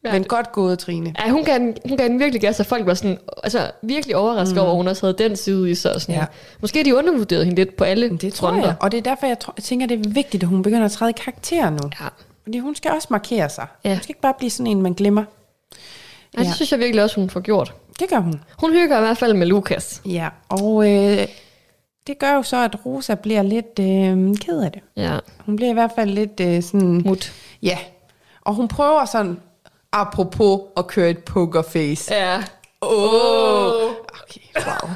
Ja. men godt gået, Trine. Ja, hun den, hun den virkelig gas, og folk var sådan, altså, virkelig overrasket mm. over, at hun også havde den side i sig. Og sådan. Ja. Måske de undervurderede hende lidt på alle Det tror fronter. jeg. Og det er derfor, jeg, tror, jeg tænker, det er vigtigt, at hun begynder at træde i karakter nu. Ja. Fordi hun skal også markere sig. Ja. Hun skal ikke bare blive sådan en, man glemmer. Ja, det Ja. synes jeg virkelig også, hun får gjort. Det gør hun. Hun hygger i hvert fald med Lukas. Ja, og øh, det gør jo så, at Rosa bliver lidt øh, ked af det. Ja, Hun bliver i hvert fald lidt øh, sådan... mut. Ja, og hun prøver sådan, apropos at køre et pokerface. Ja. Åh! Oh. Okay, wow.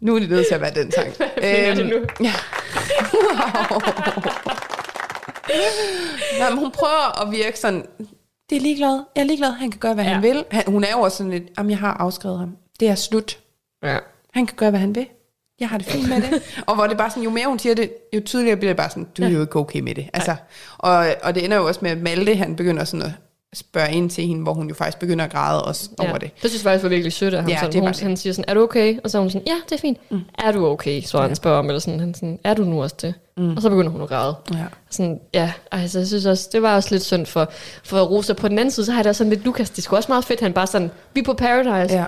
Nu er det nødt til at være den sang. er det nu? Ja. Wow. Men hun prøver at virke sådan, det er ligeglad. Jeg er ligeglad. Han kan gøre, hvad ja. han vil. Han, hun er jo også sådan lidt, jamen jeg har afskrevet ham. Det er slut. Ja. Han kan gøre, hvad han vil. Jeg har det fint med det. og hvor det er bare sådan, jo mere hun siger det, jo tydeligere bliver det bare sådan, du er jo ikke okay med det. Altså, og, og det ender jo også med, at Malte, han begynder sådan at spørge ind til hende, hvor hun jo faktisk begynder at græde også Ja. over det. Det synes jeg faktisk var virkelig sødt af ham. Ja, Ja, sådan, det hun, det. han siger sådan, er du okay? Og så er hun sådan, ja, det er fint. Mm. Er du okay? Så han spørger om, eller sådan, han sådan, er du nu også det? Mm. Og så begynder hun at græde. Ja. Sådan, ja, altså, jeg synes også, det var også lidt synd for, for Rosa. På den anden side, så har jeg da sådan lidt, Lukas, det skulle også meget fedt, han bare sådan, vi er på Paradise, Ja.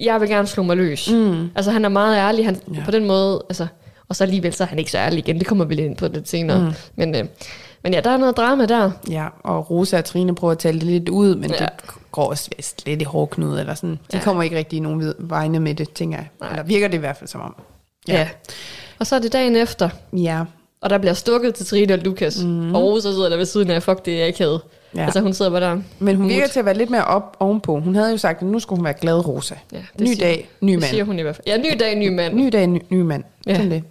jeg vil gerne slå mig løs. Mm. Altså, han er meget ærlig, han, Ja. ja. på den måde, altså, og så alligevel, så er han ikke så ærlig igen, det kommer vi lidt ind på lidt senere. Mm. Men, øh, men ja, der er noget drama der. Ja, og Rosa og Trine prøver at tale det lidt ud, men ja. Det går også lidt i hårdknud, eller sådan. De ja. Kommer ikke rigtig i nogen vegne med det, tænker jeg. Nej. Eller virker det i hvert fald som om. Ja. ja. Og så er det dagen efter, Ja, og der bliver stukket til Trine og Lukas. Mm. Og Rosa sidder der ved siden af, fuck det er ikke havde. Ja. Altså hun sidder bare der. men hun virker til at være lidt mere op ovenpå. Hun havde jo sagt, at nu skulle hun være glad, Rosa. Ja, ny siger, dag, ny Det mand. siger hun i hvert fald. Ja, ny dag, ny mand. Ny dag, ny, ny mand. Ja. Sådan det.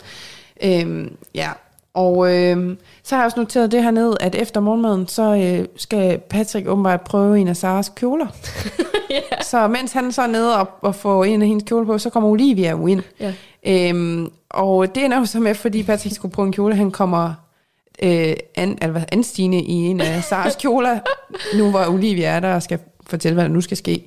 Øhm, ja, og øhm, så har jeg også noteret det her ned, at efter morgenmaden, så øh, skal Patrick åbenbart prøve en af Saras kjoler. ja. Så mens han så er nede og, og får en af hendes kjoler på, så kommer Olivia jo ind. Ja. Øhm, og det ender jo så med, fordi Patrick skulle prøve en kjole, han kommer øh, an, altså, anstigende i en af Saras kjoler, nu hvor Olivia er der og skal fortælle, hvad der nu skal ske.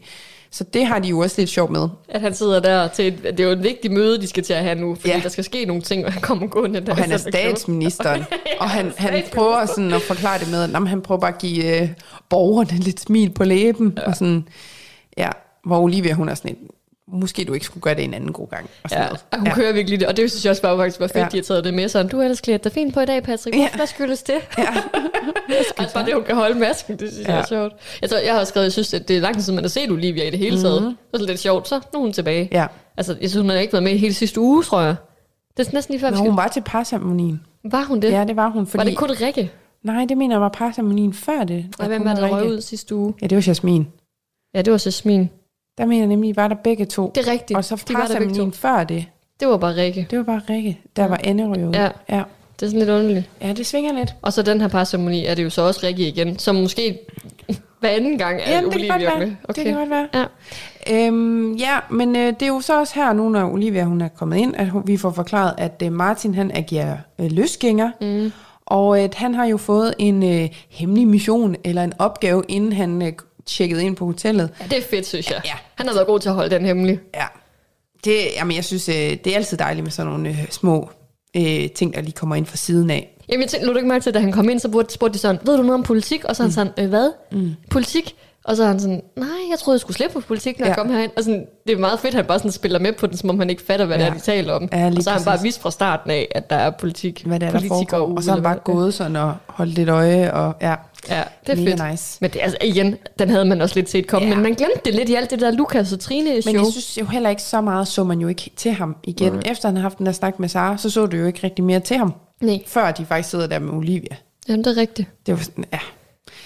Så det har de jo også lidt sjovt med. At han sidder der til et, det er jo en vigtig møde, de skal til at have nu, fordi Ja. der skal ske nogle ting, og han kommer gående der. Og han er statsministeren, og han, han prøver sådan at forklare det med, at han prøver bare at give øh, borgerne lidt smil på læben, ja. og sådan, Ja, hvor Olivia, hun er sådan et, måske du ikke skulle gøre det en anden god gang. Og sådan Ja, noget. og hun ja. kører virkelig det, og det synes jeg også bare faktisk var fedt, Ja. de har taget det med sådan, du er ellers klædt dig fint på i dag, Patrick. Ja. Hvad skyldes det? Ja. altså bare det, hun kan holde masken, det synes jeg Ja. er sjovt. Jeg, tror, jeg har skrevet, jeg synes, at det er lang tid siden, man har set Olivia i det hele taget. Mm-hmm. Det er lidt sjovt, så nu er hun tilbage. ja. Altså, jeg synes, hun har ikke været med hele sidste uge, tror jeg. Det er næsten lige før, Nå, hun var til parceremonien. Var hun det? Ja, det var hun, fordi... Var det kun Rikke? Nej, det mener jeg var parceremonien før det. Og hvem var der, røg ud sidste uge? Ja, det var Jasmin. Ja, det var Jasmin. Der mener jeg nemlig, var der begge to. Det er rigtigt. Og så De var der parceremonien før det, Det var bare Rikke. det var bare Rikke. Der var Anne. Ja. ja. Det er sådan lidt underligt. Ja, det svinger lidt. Og så den her parceremoni er det jo så også Rikke igen, som måske hver anden gang er Jamen, det kan Olivia godt være. med. Det kan godt være. Ja. Øhm, ja, men øh, det er jo så også her, nu når Olivia hun er kommet ind, at hun, vi får forklaret, at øh, Martin han agerer øh, løsgænger, mm. og at han har jo fået en øh, hemmelig mission eller en opgave, inden han øh, tjekkede ind på hotellet. ja, det er fedt, synes jeg. Ja. Han har været god til at holde den hemmelig. Ja, det, jamen, jeg synes, øh, det er altid dejligt med sådan nogle øh, små øh, ting, der lige kommer ind fra siden af. Jamen, jeg tænkte, lå du ikke mærke til, da han kom ind, så spurgte de sådan, ved du noget om politik? Og så han sådan, øh, hvad? Mm. Politik? Og så er han sådan, nej, jeg troede, jeg skulle slippe på politik, når ja. Jeg kom herind. Og sådan, det er meget fedt, at han bare sådan spiller med på den, som om han ikke fatter, hvad ja. det er, de taler om. Ja, og så har han bare vist fra starten af, at der er politik. Hvad det er, der foregår. Og så har han bare gået sådan og holdt lidt øje, og ja, Ja, det er mega fedt. nice. Men det, altså, igen, den havde man også lidt set komme. Ja. Men man glemte det lidt i alt det der Lukas og Trine show. Men jeg synes jo heller ikke så meget, så man jo ikke til ham igen. Nej. Efter han har haft den der snak med Sara, så så du jo ikke rigtig mere til ham. Nej, Før de faktisk sidder der med Olivia. jamen, det er rigtigt. Det var sådan, ja.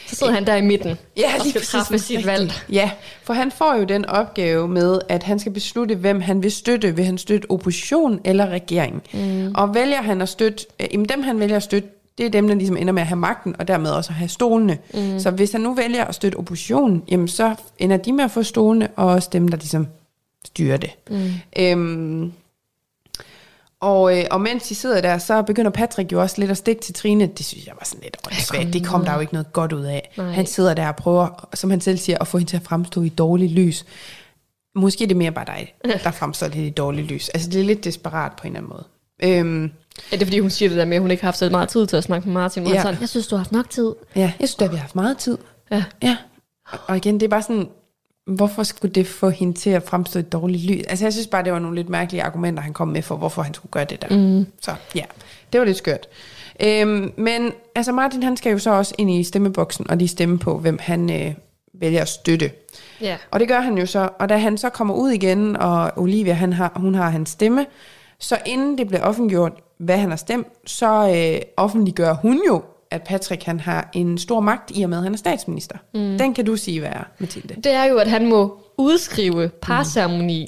Så sidder han der i midten Ja, og skal træffe sit valg. Ja, for han får jo den opgave med, at han skal beslutte, hvem han vil støtte. Vil han støtte opposition eller regering? Mm. Og vælger han at støtte, øh, dem han vælger at støtte, det er dem, der ligesom ender med at have magten, og dermed også at have stolene. Mm. Så hvis han nu vælger at støtte oppositionen, jamen så ender de med at få stolene, og også dem, der ligesom styrer det. Mm. Øhm, og, øh, og mens de sidder der, så begynder Patrick jo også lidt at stikke til Trine. Det synes jeg var sådan lidt åndssvagt. Det kom der jo ikke noget godt ud af. Nej. Han sidder der og prøver, som han selv siger, at få hende til at fremstå i dårligt lys. Måske er det mere bare dig, der fremstår lidt i dårligt lys. Altså det er lidt desperat på en eller anden måde. Øhm, Ja, det er fordi, hun siger det der med, at hun ikke har haft så meget tid til at snakke med Martin. Hun Ja. er sådan, jeg synes, du har haft nok tid. ja, jeg synes, at vi har haft meget tid. Ja. Ja. Og igen, det er bare sådan, hvorfor skulle det få hende til at fremstå et dårligt lys? Altså jeg synes bare, det var nogle lidt mærkelige argumenter, han kom med for, hvorfor han skulle gøre det der. Mm. Så ja, det var lidt skørt. Øhm, men altså Martin, han skal jo så også ind i stemmeboksen og lige stemme på, hvem han øh, vælger at støtte. Ja. Og det gør han jo så. Og da han så kommer ud igen, og Olivia, han har, hun har hans stemme, så inden det bliver offentliggjort, hvad han har stemt, så øh, offentliggør hun jo, at Patrick han har en stor magt i og med, at han er statsminister. Mm. Den kan du sige, hvad er, Mathilde. Det er jo, at han må udskrive parceremoni,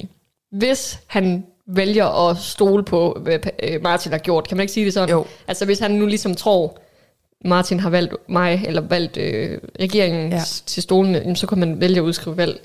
mm. hvis han vælger at stole på, hvad øh, Martin har gjort. Kan man ikke sige det sådan? Jo. Altså hvis han nu ligesom tror, Martin har valgt mig, eller valgt øh, regeringen Ja. til stolene, jamen, så kan man vælge at udskrive valg.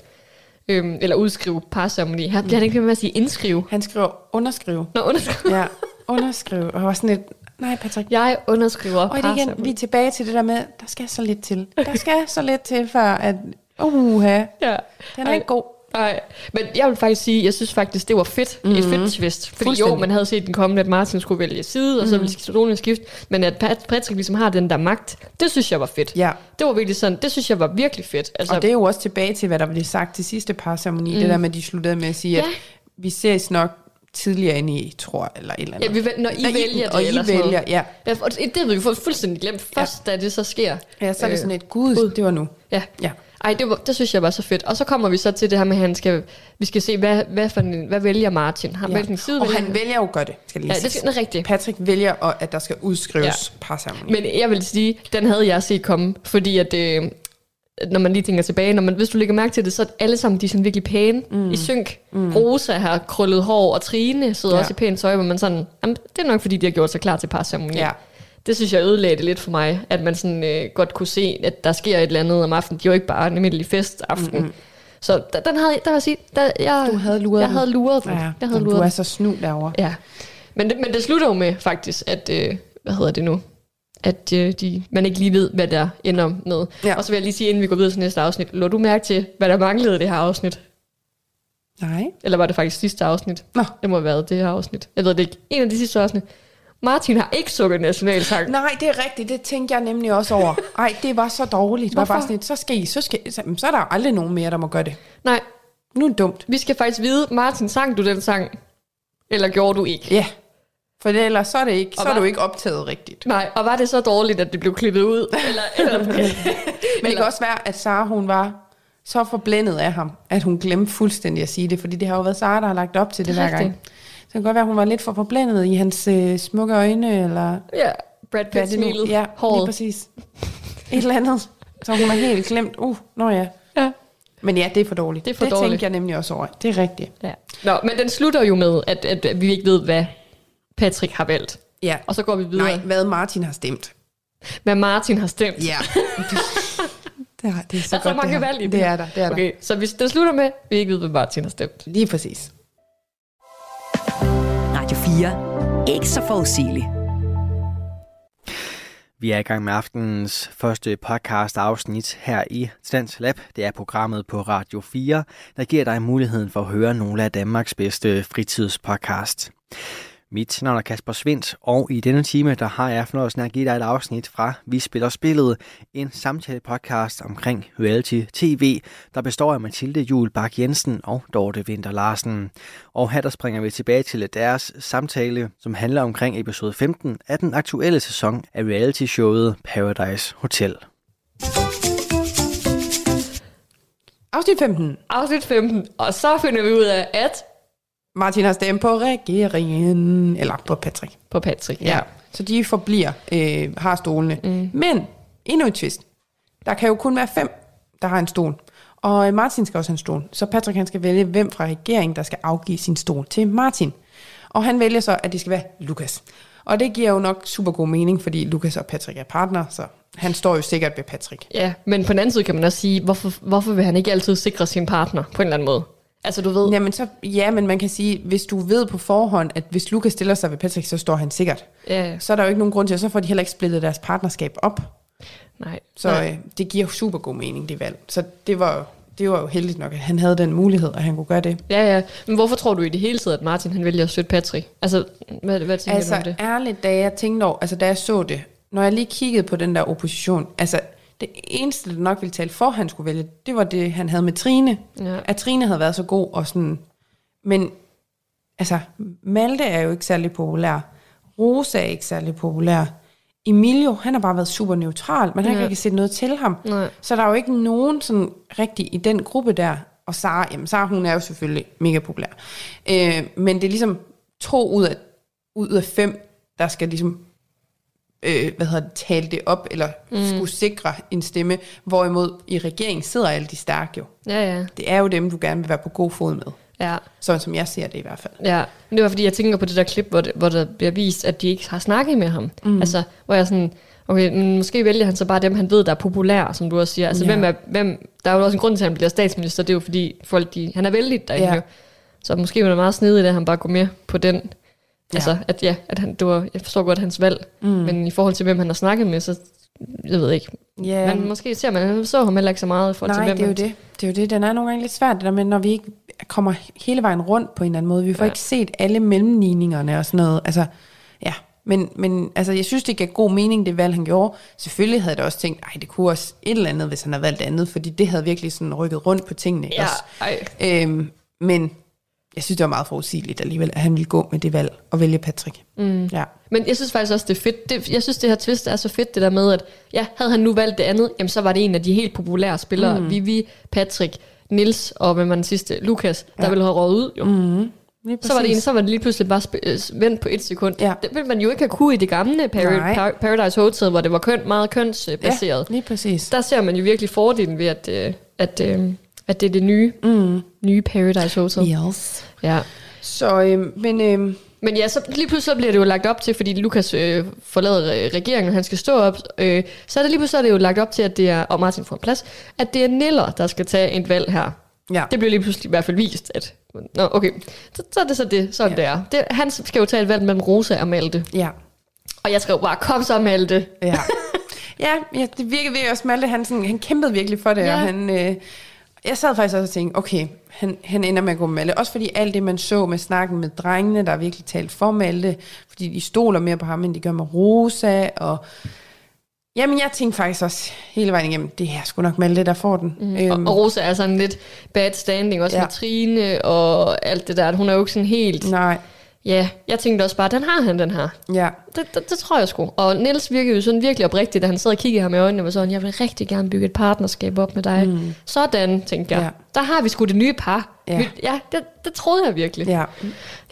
Øhm, eller udskrive parceremoni. Her bliver han ikke med at sige indskrive. Han skriver underskrive. Nå, underskrive. Ja, underskrive. Og var sådan lidt, nej Patrick. Jeg underskriver Og det er igen, vi er tilbage til det der med, der skal så lidt til. Der skal så lidt til, før at, uha, Ja. den er Ej. ikke god. Nej, men jeg vil faktisk sige, jeg synes faktisk, det var fedt. Mm-hmm. Et fedt twist. Fordi jo, man havde set den kommende, at Martin skulle vælge side, og så ville Stolene skifte. Men at Pat- Patrick ligesom har den der magt, det synes jeg var fedt. Ja. Det var virkelig sådan, det synes jeg var virkelig fedt. Altså, Og det er jo også tilbage til, hvad der blev sagt til sidste parceremoni. Mm. Det der med, at de sluttede med at sige, at Ja. vi ses nok tidligere end I tror, eller et eller andet. ja, vi, når I Når vælger det, og I sådan vælger, noget. ja. Ja, og det, havde vi jo fuldstændig glemt først, da det så sker. Ja, så er det Øh, sådan et, gud, det var nu. Ja. Ja. Ej, det, var, det synes jeg var så fedt. Og så kommer vi så til det her med, at han skal, vi skal se, hvad, hvad, for en, hvad vælger Martin? Har, Ja. Hvilken side Og vælger han vælger jo gøre det, skal lige Ja, det siges. er rigtigt. Patrick vælger, at- at der skal udskrives ja. parceremoni. Men jeg vil sige, den havde jeg set komme, fordi at, øh, når man lige tænker tilbage, når man, hvis du lægger mærke til det, så er alle sammen de er sådan virkelig pæne mm. i synk. Mm. Rosa har krøllet hår, og Trine sidder Ja. også i pænt tøj, hvor man sådan, jamen, det er nok fordi, de har gjort sig klar til parceremoni. Ja. Det synes jeg ødelagde det lidt for mig, at man sådan, øh, godt kunne se, at der sker et eller andet om aftenen. Det er jo ikke bare en almindelig festaften. Mm-hmm. Så da- den havde, der vil jeg sige, der, jeg, Du havde luret jeg den. havde luret den. Ja, jeg havde luret du er så snu derovre. Ja, men det, men det slutter jo med faktisk, at, øh, hvad hedder det nu, at øh, de, man ikke lige ved, hvad der ender med. Ja. Og så vil jeg lige sige, inden vi går videre til næste afsnit, lå du mærke til, hvad der manglede i det her afsnit? Nej. Eller var det faktisk sidste afsnit? Nå. Det må have været det her afsnit. Jeg ved det ikke. En af de sidste afsnit. Martin har ikke sukket nationalsang. Nej, det er rigtigt. Det tænkte jeg nemlig også over. Ej, det var så dårligt. Det var Hvorfor? bare sådan et, så skal I, så, skal, så, så er der aldrig nogen mere, der må gøre det. Nej, Nu er det dumt. Vi skal faktisk vide, Martin, sang du den sang? Eller gjorde du ikke? Ja. For ellers så er, det ikke, så er hvad- du ikke optaget rigtigt. Nej, og var det så dårligt, at det blev klippet ud? Eller, eller, Men det kan også være, at Sara hun var så forblændet af ham, at hun glemte fuldstændig at sige det, fordi det har jo været Sara, der har lagt op til det, Det er hver gang. Så det kan godt være, at hun var lidt for forblændet i hans øh, smukke øjne, eller ja, Brad Pitt er smilet. Ja, lige håret. præcis. Et eller andet. Så hun har helt glemt, uh, nå ja. Ja. Men ja, det er for dårligt. Det er for det dårligt. tænkte jeg nemlig også over. Det er rigtigt. Ja. Nå, men den slutter jo med, at, at vi ikke ved, hvad Patrick har valgt. Ja. Og så går vi videre. Nej, hvad Martin har stemt. Hvad Martin har stemt. Ja. det, er, det er så Der er så godt, mange det her. valg i Det er der, det er der. Okay, så hvis den slutter med, at vi ikke ved, hvad Martin har stemt. Lige præcis. Radio 4. Ikke så forudsigeligt. Vi er i gang med aftenens første podcast afsnit her i Stans Lab. Det er programmet på Radio 4, der giver dig muligheden for at høre nogle af Danmarks bedste fritidspodcast. Mit navn er Kasper Svendt, og i denne time der har jeg fornøjelsen at give dig et afsnit fra Vi Spiller Spillet, en samtale-podcast omkring reality tv, der består af Mathilde Jul Bak Jensen og Dorte Vinter Larsen. Og her der springer vi tilbage til deres samtale, som handler omkring episode 15 af den aktuelle sæson af reality-showet Paradise Hotel. Afsnit 15. Afsnit 15, og så finder vi ud af, at Martin har stemt på regeringen. Eller på Patrick. på Patrick. Ja. Så de forbliver, øh, har stolene. Mm. Men, endnu et twist. Der kan jo kun være fem, der har en stol. Og øh, Martin skal også have en stol. Så Patrick han skal vælge, hvem fra regeringen, der skal afgive sin stol til Martin. Og han vælger så, at det skal være Lukas. Og det giver jo nok super god mening, fordi Lukas og Patrick er partner, så han står jo sikkert ved Patrick. Ja, men på den anden side kan man også sige, hvorfor, hvorfor vil han ikke altid sikre sin partner på en eller anden måde? Altså du ved, Jamen så, ja, men man kan sige, hvis du ved på forhånd, at hvis Lukas stiller sig ved Patrick, så står han sikkert. ja, Så er der jo ikke nogen grund til, at så får de heller ikke splittet deres partnerskab op. nej. Så nej. øh, det giver super god mening, det valg. Så det var, det var jo heldigt nok, at han havde den mulighed, at han kunne gøre det. Ja, ja. Men hvorfor tror du i det hele taget, at Martin han vælger at støtte Patrick? Altså, hvad, hvad tænker du om Altså det? ærligt, da jeg tænkte over, altså da jeg så det, når jeg lige kiggede på den der opposition, altså det eneste, der nok ville tale for, at han skulle vælge, det var det, han havde med Trine. Ja. At Trine havde været så god og sådan, men altså Malte er jo ikke særlig populær. Rosa er ikke særlig populær. Emilio, han har bare været super neutral, man har Ja. ikke set noget til ham. Nej. Så der er jo ikke nogen sådan rigtig i den gruppe der. Og Sara, jamen Sara, hun er jo selvfølgelig mega populær. Øh, men det er ligesom to ud af, ud af fem, der skal ligesom øh, hvad hedder det, tale det op, eller mm. skulle sikre en stemme, hvorimod i regeringen sidder alle de stærke jo. Ja, ja. Det er jo dem, du gerne vil være på god fod med. Ja, Sådan som jeg ser det i hvert fald. ja. Men det var fordi, jeg tænker på det der klip, hvor, det, hvor der bliver vist, at de ikke har snakket med ham. Mm. Altså, hvor jeg sådan, okay, men måske vælger han så bare dem, han ved, der er populære, som du også siger. Altså, Ja. hvem er, hvem, der er jo også en grund til, at han bliver statsminister, det er jo fordi, folk, de, han er vældig derinde. Ja. Så måske var det meget snedigt, at han bare går med på den. Ja. Altså, at ja, at han, det var, jeg forstår godt hans valg, mm. men i forhold til, hvem han har snakket med, så jeg ved ikke. Ja, Men måske ser man, han så ham heller ikke så meget i forhold Nej, til, hvem det er jo det. Det er jo det. Den er nogle gange lidt svært, det der med, når vi ikke kommer hele vejen rundt på en eller anden måde. Vi får ja. Ikke set alle mellemligningerne og sådan noget. Altså, ja. Men, men altså, jeg synes, det gav god mening, det valg, han gjorde. Selvfølgelig havde jeg da også tænkt, ej, det kunne også et eller andet, hvis han havde valgt andet, fordi det havde virkelig sådan rykket rundt på tingene. Ja, også? ej. Øhm, men jeg synes, det var meget forudsigeligt alligevel, at han ville gå med det valg og vælge Patrick. Mm. Ja. Men jeg synes faktisk også, det er fedt. Det, jeg synes, det her twist er så fedt, det der med, at ja, havde han nu valgt det andet, jamen så var det en af de helt populære spillere. Mm. Vivi, Patrick, Nils og var den sidste? Lukas, der Ja. ville have røget ud. Jo. Mm. Lige Så var, det en, så var det lige pludselig bare sp- øh, vendt på et sekund. Ja. Det ville man jo ikke have kunne i det gamle. Par- Par- Paradise Hotel, hvor det var køn, meget kønsbaseret. Ja, lige præcis. Der ser man jo virkelig fordelen ved, at, øh, at, øh, at det er det nye, mm. nye Paradise Hotel. Yes. Ja. Så, øhm, men øhm, Men ja, så lige pludselig så bliver det jo lagt op til, fordi Lukas øh, forlader øh, regeringen, og han skal stå op, øh, så er det lige pludselig så er det jo lagt op til, at det er, og Martin får en plads, at det er Niller, der skal tage et valg her. ja. Det bliver lige pludselig i hvert fald vist, at, nå okay, så, så er det så det, sådan Ja. det er. Det, han skal jo tage et valg mellem Rosa og Malte. ja. Og jeg skrev bare, kom så Malte. Ja. ja, ja, det virkede virkelig også, Malte, han, sådan, han kæmpede virkelig for det. Ja. og han, øh, jeg sad faktisk også og tænkte, okay, han, han ender med at gå med Malte, også fordi alt det, man så med snakken med drengene, der er virkelig talt for Malte, fordi de stoler mere på ham, end de gør med Rosa, og Jamen, jeg tænkte faktisk også hele vejen igennem, det er sgu nok Malte, der får den. Mm. Og, og Rosa er sådan lidt bad standing, også ja. med Trine og alt det der. Hun er jo ikke sådan helt... Nej, Ja, jeg tænkte også bare, den har han, den her. ja. Det, det, det tror jeg sgu. Og Niels virkede jo sådan virkelig oprigtigt, da han sad og kiggede ham i øjnene og sådan, jeg vil rigtig gerne bygge et partnerskab op med dig. Mm. Sådan, tænkte jeg. Ja. Der har vi sgu det nye par. Ja. Vi, ja det, det troede jeg virkelig. Ja.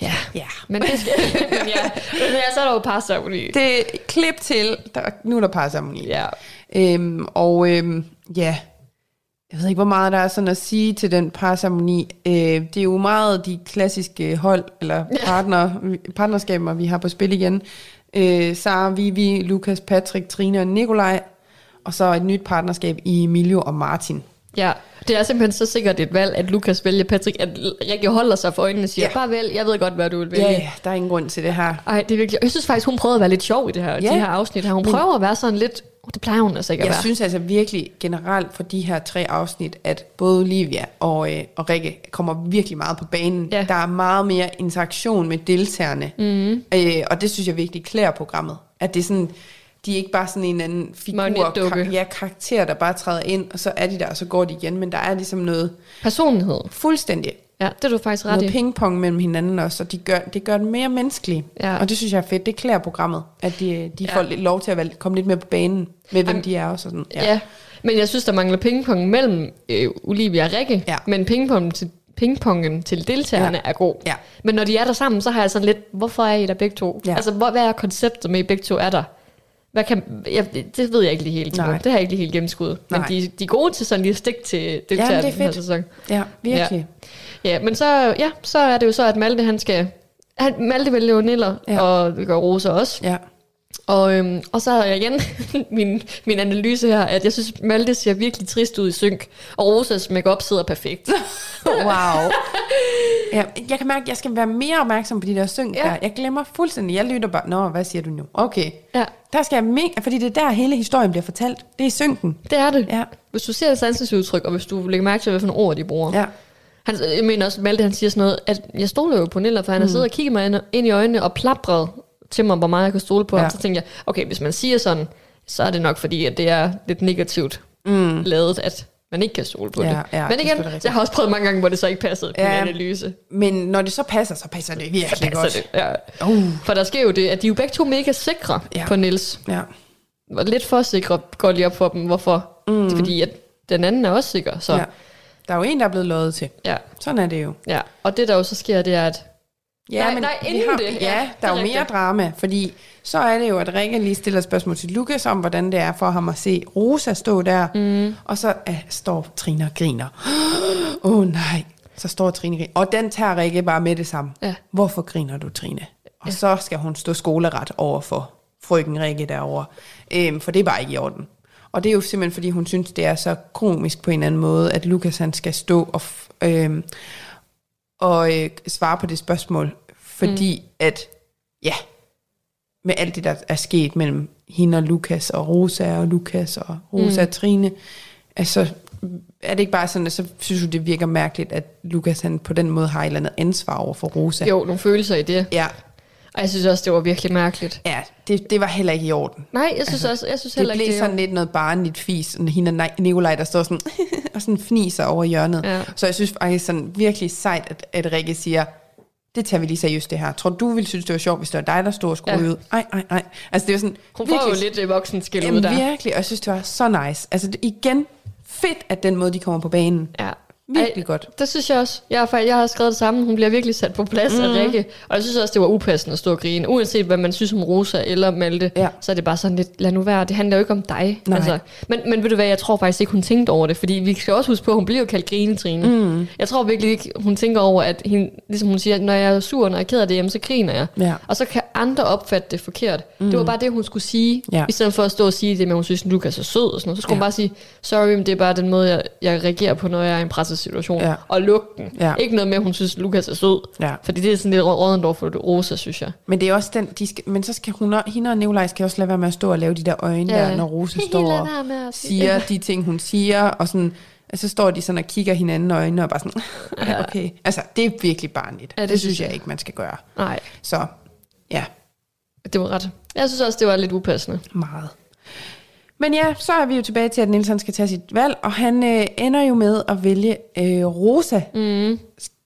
ja. ja. Men det skal... men ja, men ja, så er der jo parceremoni. Det klip til, der, nu er der parceremoni. Ja. Øhm, og øhm, ja, jeg ved ikke, hvor meget der er sådan at sige til den parceremoni. Øh, det er jo meget de klassiske hold, eller partner, partnerskaber, vi har på spil igen. Øh, Sara, Vivi, Lukas, Patrick, Trine og Nikolaj. Og så et nyt partnerskab i Emilio og Martin. Ja, det er simpelthen så sikkert et valg, at Lukas vælger Patrick, at Rikke holder sig for øjnene og siger, Ja. ja. bare vælg, jeg ved godt, hvad du vil vælge. Ja, ja, der er ingen grund til det her. Ej, det er virkelig... Jeg synes faktisk, hun prøvede at være lidt sjov i det her, Ja. de her afsnit her. Hun Men- prøver at være sådan lidt... Oh, det plejer hun altså ikke at Jeg være. synes altså virkelig generelt for de her tre afsnit, at både Olivia og, øh, og Rikke kommer virkelig meget på banen. Ja. Der er meget mere interaktion med deltagerne. Mm. Øh, og det synes jeg virkelig klæder programmet. At det er sådan, de er ikke bare sådan en anden figur, kar- ja, karakter, der bare træder ind, og så er de der, og så går de igen. Men der er ligesom noget Personlighed. fuldstændig Ja, det er du faktisk ret noget i. pingpong mellem hinanden også, og de gør, det gør den mere menneskelig. Ja. Og det synes jeg er fedt. Det klæder programmet, at de, de Ja. får lidt lov til at være, komme lidt mere på banen med, hvem Jamen, de er. Og sådan. Ja. ja. Men jeg synes, der mangler pingpong mellem øh, Olivia og Rikke. Ja. Men pingpong til, pingpongen til deltagerne Ja. er god. Ja. Men når de er der sammen, så har jeg sådan lidt, hvorfor er I der begge to? Ja. Altså, hvor, hvad er konceptet med, at I begge to er der? Hvad kan, jeg, det ved jeg ikke lige helt. Nej. Det har jeg ikke lige helt gennemskuddet. Men de, de er gode til sådan lige at stikke til deltagerne det er den her fedt. sæson. Ja, virkelig. Ja, men så, ja, så er det jo så, at Malte han skal... Han, Malte vælger jo Niller, Ja. ja. og det gør Rosa også. Ja. Og, øhm, og så har jeg igen min, min analyse her, at jeg synes, Malte ser virkelig trist ud i synk, og Rosas makeup sidder perfekt. Wow. ja, jeg kan mærke, at jeg skal være mere opmærksom på de der synk ja. Der. Jeg glemmer fuldstændig. Jeg lytter bare, nå, hvad siger du nu? Okay. Ja, Der skal jeg mega, fordi det er der, hele historien bliver fortalt. Det er synken. det er det. Ja. Hvis du ser et sansesudtryk, og hvis du lægger mærke til, hvad for nogle ord de bruger. Ja. Han, jeg mener også, Malte han siger sådan noget, at jeg stoler jo på Niller, for han har siddet og kigget mig ind, i øjnene og plapret til mig, hvor meget jeg kan stole på Ja. ham. Så tænkte jeg, okay, hvis man siger sådan, så er det nok fordi, at det er lidt negativt mm. lavet, at man ikke kan stole på Ja, det. ja, Men det igen, rigtigt. jeg har også prøvet mange gange, hvor det så ikke passede på Ja. min analyse. Men når det så passer, så passer det virkelig Så godt. det, ja. Uh. For der sker jo det, at de er jo begge to mega sikre Ja. på Nils. Ja. Og lidt for sikre går lige op for dem. Hvorfor? Mm. Det er fordi, at den anden er også sikker. Så ja. Der er jo en, der er blevet lovet til. ja. Sådan er det jo. ja. Og det der jo så sker, det er, at Nej, nej, vi inden har, det. Ja, Ja, der er jo er mere drama, fordi så er det jo, at Rikke lige stiller spørgsmål til Lukas om, hvordan det er for ham at se Rosa stå der, mm. og så uh, står Trine og griner. Åh oh, nej, så står Trine og griner. Og den tager Rikke bare med det samme. Ja. Hvorfor griner du, Trine? Og ja. så skal hun stå skoleret over for frøken Rikke derovre, øhm, for det er bare ikke i orden. Og det er jo simpelthen, fordi hun synes, det er så komisk på en eller anden måde, at Lukas han skal stå og, f- øhm, og øh, svare på det spørgsmål, fordi mm. at, ja, med alt det, der er sket mellem hende og Lukas, og Rosa og Lukas, og Rosa mm. og Trine, altså, er det ikke bare sådan, at så synes du, det virker mærkeligt, at Lukas han på den måde har et eller andet ansvar over for Rosa? jo, nogle følelser i det. Ja, Og jeg synes også, det var virkelig mærkeligt. ja det, det var heller ikke i orden. Nej, jeg synes, altså, også, jeg synes Det heller blev ikke, sådan lidt noget barnligt fis, sådan hende og Ni- Nikolaj, der står sådan, og sådan fniser over hjørnet. Ja. Så jeg synes faktisk sådan virkelig sejt, at, at Rikke siger, det tager vi lige seriøst det her. Tror du, du ville synes, det var sjovt, hvis det var dig, der stod og skulle Ja. ud? Nej, nej, nej. Altså det var sådan, Hun får jo lidt øh, voksenskæld ud Jamen, der. virkelig, og jeg synes, det var så nice. Altså det, igen, fedt, at den måde, de kommer på banen. Ja. Virkelig godt. Det synes jeg også. Jeg har, jeg har skrevet det samme. Hun bliver virkelig sat på plads mm. af Rikke. Og jeg synes også, det var upassende at stå og grine. Uanset hvad man synes om Rosa eller Malte, Ja. så er det bare sådan lidt, lad nu være. Det handler jo ikke om dig. Nej. Altså, men, men ved du hvad, jeg tror faktisk ikke, hun tænkte over det. Fordi vi skal også huske på, at hun bliver jo kaldt grinetrine. Mm. Jeg tror virkelig ikke, hun tænker over, at hende, ligesom hun siger, når jeg er sur, når jeg er ked af det, jamen, så griner jeg. Ja. Og så kan andre opfatte det forkert. Mm. Det var bare det, hun skulle sige. Ja. I stedet for at stå og sige det, men hun synes, at Lukas er sød. Og sådan noget. Så skulle Ja. hun bare sige, sorry, men det er bare den måde, jeg, jeg reagerer på, når jeg er i en pressesituation. Ja. Og lukke den. Ja. Ikke noget med, at hun synes, at Lukas er sød. Ja. Fordi det er sådan lidt rådent over for Rosa, synes jeg. Men det er også den, de skal, men så skal hun, hende og Nikolaj skal også lade være med at stå og lave de der øjne Ja. der, når Rosa står og siger de ting, hun siger, og sådan, og så står de sådan og kigger hinanden i øjnene og bare sådan, ja. okay. Altså, det er virkelig barnligt. Ja, det det, synes jeg jeg. ikke, man skal gøre. Nej, Så, ja, det var ret. Jeg synes også, det var lidt upassende. meget. Men ja, så er vi jo tilbage til, at Niels han skal tage sit valg, og han øh, ender jo med at vælge øh, Rosa mm.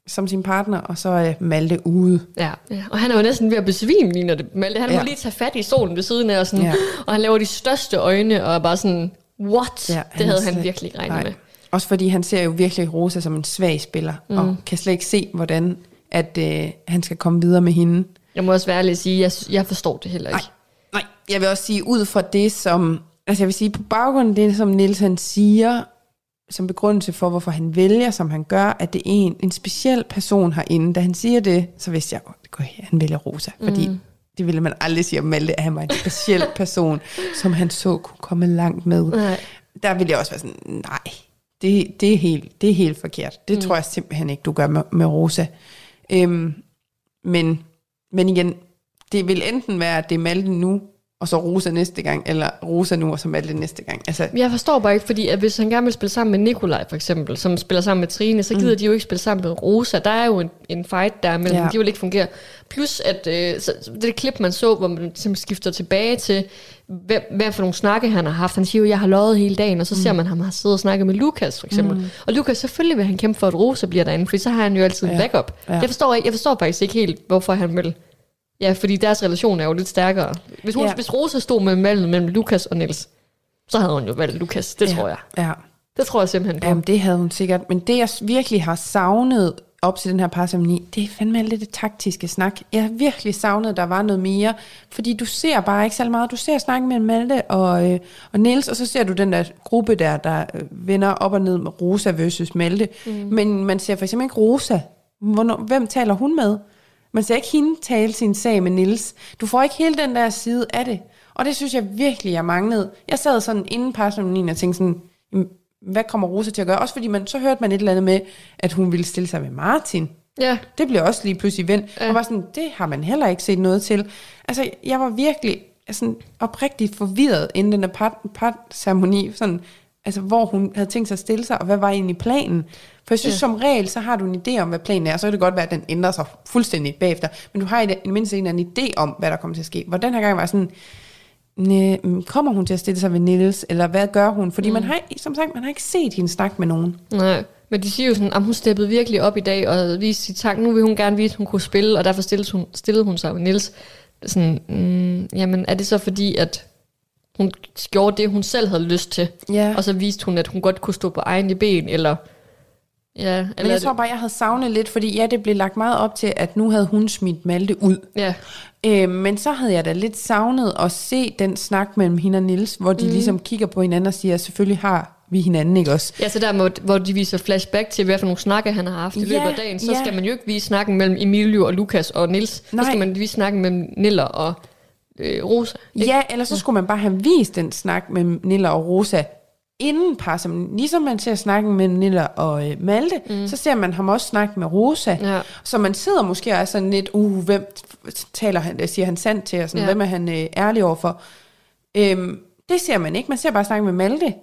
som sin partner, og så er Malte ude. Ja. ja. Og han er jo næsten ved at besvime lige når det Malte. Han Ja. må lige tage fat i solen ved siden af, og, sådan, Ja. og han laver de største øjne, og er bare sådan, what? Ja, det havde han virkelig ikke regnet nej. med. Også fordi han ser jo virkelig Rosa som en svag spiller, mm. og kan slet ikke se, hvordan at, øh, han skal komme videre med hende. Jeg må også være ærlig at sige, jeg, jeg forstår det heller ikke. Nej, jeg vil også sige, ud fra det, som... Altså jeg vil sige, på baggrund af det, som Niels han siger, som begrundelse for, hvorfor han vælger, som han gør, at det er en, en speciel person herinde. Da han siger det, så vidste jeg, at han vælger Rosa. Fordi Mm. det ville man aldrig sige om Malte, at han var en speciel person, som han så kunne komme langt med. Nej. Der ville jeg også være sådan, nej, det, det, er, helt, det er helt forkert. Det mm. tror jeg simpelthen ikke, du gør med, med Rosa. Øhm, men, men igen, det vil enten være, at det er Malte nu, og så Rosa næste gang, eller Rosa nu, og så Malte næste gang. Altså, Jeg forstår bare ikke, fordi at hvis han gerne vil spille sammen med Nikolaj for eksempel, som spiller sammen med Trine, så gider mm. de jo ikke spille sammen med Rosa. Der er jo en, en fight der mellem Ja. de vil ikke fungere. Plus at øh, så, det klip, man så, hvor man simpelthen skifter tilbage til, hvem, hvad for nogle snakke han har haft. Han siger jo, jeg har løjet hele dagen, og så mm. ser man ham har siddet og snakket med Lukas for eksempel. Mm. Og Lukas, selvfølgelig vil han kæmpe for, at Rosa bliver derinde, fordi så har han jo altid en Ja. backup. Ja. Jeg, forstår ikke, jeg forstår faktisk ikke helt, hvorfor han vil Ja, fordi deres relation er jo lidt stærkere. Hvis, hun, Ja. hvis Rosa stod med mellem, mellem Lukas og Niels, så havde hun jo valgt Lukas. Det ja, tror jeg. Ja. Det tror jeg simpelthen på. Jamen, det havde hun sikkert. Men det, jeg virkelig har savnet op til den her parceremoni, det er fandme alt det, det taktiske snak. Jeg har virkelig savnet, at der var noget mere. Fordi du ser bare ikke så meget. Du ser snakken mellem Malte og, øh, og Niels, og så ser du den der gruppe der, der øh, vender op og ned med Rosa versus Malte. Mm. Men man ser for eksempel ikke Rosa. Hvornår, hvem taler hun med? Man ser ikke hende tale sin sag med Nils. Du får ikke hele den der side af det. Og det synes jeg virkelig, jeg manglede. Jeg sad sådan inden parceremonien og tænkte sådan, "Jamen, hvad kommer Rosa til at gøre? Også fordi man, så hørte man et eller andet med, at hun ville stille sig med Martin. Ja. Det blev også lige pludselig vendt. Ja. Og var sådan, det har man heller ikke set noget til. Altså, jeg var virkelig sådan oprigtigt forvirret inden den der par- parceremoni, sådan, altså, hvor hun havde tænkt sig at stille sig, og hvad var egentlig planen? For jeg synes, ja. som regel, så har du en idé om, hvad planen er, og så kan det godt være, at den ændrer sig fuldstændig bagefter, men du har i det mindste en eller anden idé om, hvad der kommer til at ske. Hvor den her gang var sådan, Næ, mm, kommer hun til at stille sig ved Niels, eller hvad gør hun? Fordi mm. man har, som sagt, man har ikke set hende snakke med nogen. Nej. Men de siger jo sådan, at hun steppede virkelig op i dag og viste sit tak. Nu vil hun gerne vise, at hun kunne spille, og derfor stillede hun, stillede hun sig med Niels. Sådan, mm, jamen er det så fordi, at hun gjorde det, hun selv havde lyst til, Ja. og så viste hun, at hun godt kunne stå på egne ben, eller... Ja, eller Men jeg tror bare, jeg havde savnet lidt, fordi ja, det blev lagt meget op til, at nu havde hun smidt Malte ud. Ja, Øh, men så havde jeg da lidt savnet at se den snak mellem hende og Nils, hvor de mm. ligesom kigger på hinanden og siger, selvfølgelig har vi hinanden, ikke også? Ja, så der, hvor, hvor de viser flashback til, hvad for nogle snakke han har haft i Ja, løbet af dagen, så ja. skal man jo ikke vise snakken mellem Emilio og Lukas og Nils. Nej. Så skal man vise snakken mellem Niller og øh, Rosa. ikke? Ja, eller så skulle man bare have vist den snak med Nilla og Rosa inden par, som, ligesom man ser snakken med Nilla og øh, Malte, mm. så ser man ham også snakke med Rosa. Ja. Så man sidder måske og er sådan lidt, uh, hvem taler han, siger han sandt til, og sådan, ja. Hvem er han øh, ærlig overfor? Øhm, det ser man ikke, man ser bare snakke med Malte.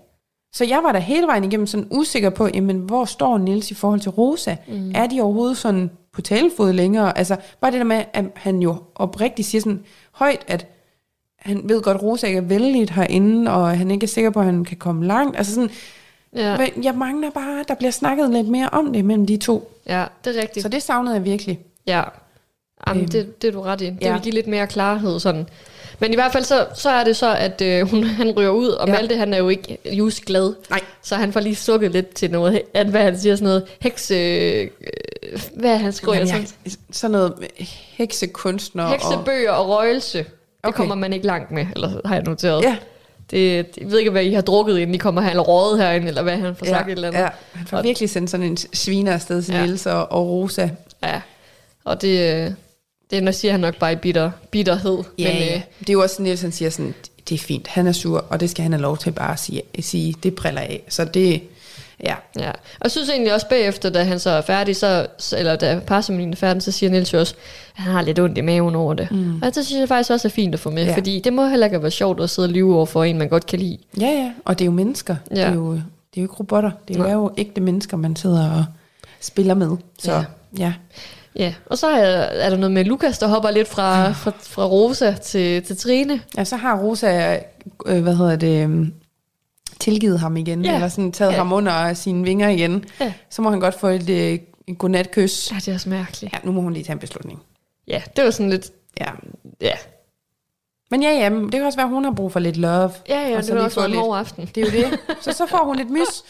Så jeg var da hele vejen igennem sådan usikker på, jamen, hvor står Nils i forhold til Rosa? Mm. Er de overhovedet sådan på talefod længere? Altså, bare det der med, at han jo oprigtigt siger sådan højt, at han ved godt, at Rosa ikke er vældigt herinde, og han ikke er sikker på, at han kan komme langt. Altså sådan, Ja. men jeg mangler bare, der bliver snakket lidt mere om det mellem de to. ja, det er rigtigt. Så det savnede jeg virkelig. Ja, Jamen, Øhm, det, det er du ret i. Det ja. vil give lidt mere klarhed. Sådan. Men i hvert fald så, så er det så, at øh, hun, han ryger ud, og ja. Malte han er jo ikke just glad. Nej. Så han får lige sukket lidt til noget, at, hvad han siger, sådan noget hekse... Øh, hvad han skriver? Jamen, jeg, sådan noget heksekunstner. Og, Heksebøger og røgelse. Det Okay. kommer man ikke langt med, eller har jeg noteret. ja, Det, jeg ved ikke, hvad I har drukket, inden I kommer her, eller rådet herinde, eller hvad han får sagt et ja, eller andet. ja, han får Og- virkelig sendt sådan en sviner afsted til ja. Ja. Niels og, og Rosa. Ja. Og det, øh, det er, siger han nok bare i bitter, bitterhed. Ja, Men, ja. øh, Det er jo også, Niels han siger sådan, det er fint, han er sur, og det skal han have lov til bare at sige, sige det briller af. Så det, ja, Ja, og jeg synes egentlig også bagefter, da han så er færdig, så, eller da parceremonien er færdig, så siger Niels jo også, at han har lidt ondt i maven over det. Mm. Og det synes jeg faktisk også er fint at få med, Ja. ja. fordi det må heller ikke være sjovt at sidde og lyve over for en, man godt kan lide. ja, ja, og det er jo mennesker. Ja. Det, er Ja. jo, det er jo ikke robotter, det er Nej. jo ægte mennesker, man sidder og spiller med. Så ja, Ja. ja. Ja, og så er, er der noget med Lukas, der hopper lidt fra, fra, fra Rosa til, til Trine. ja så har Rosa, øh, hvad hedder det, øhm, tilgivet ham igen, Ja. eller sådan taget Ja. ham under sine vinger igen, Ja. så må han godt få et, øh, et godnatkys. Ja, det er også mærkeligt. Ja, nu må hun lige tage en beslutning. Ja, det var sådan lidt... Ja. Ja, Men ja, ja, det kan også være, at hun har brug for lidt love. ja, ja Og så det var også en lidt- hård aften. Det er jo det. Så så får hun lidt mys.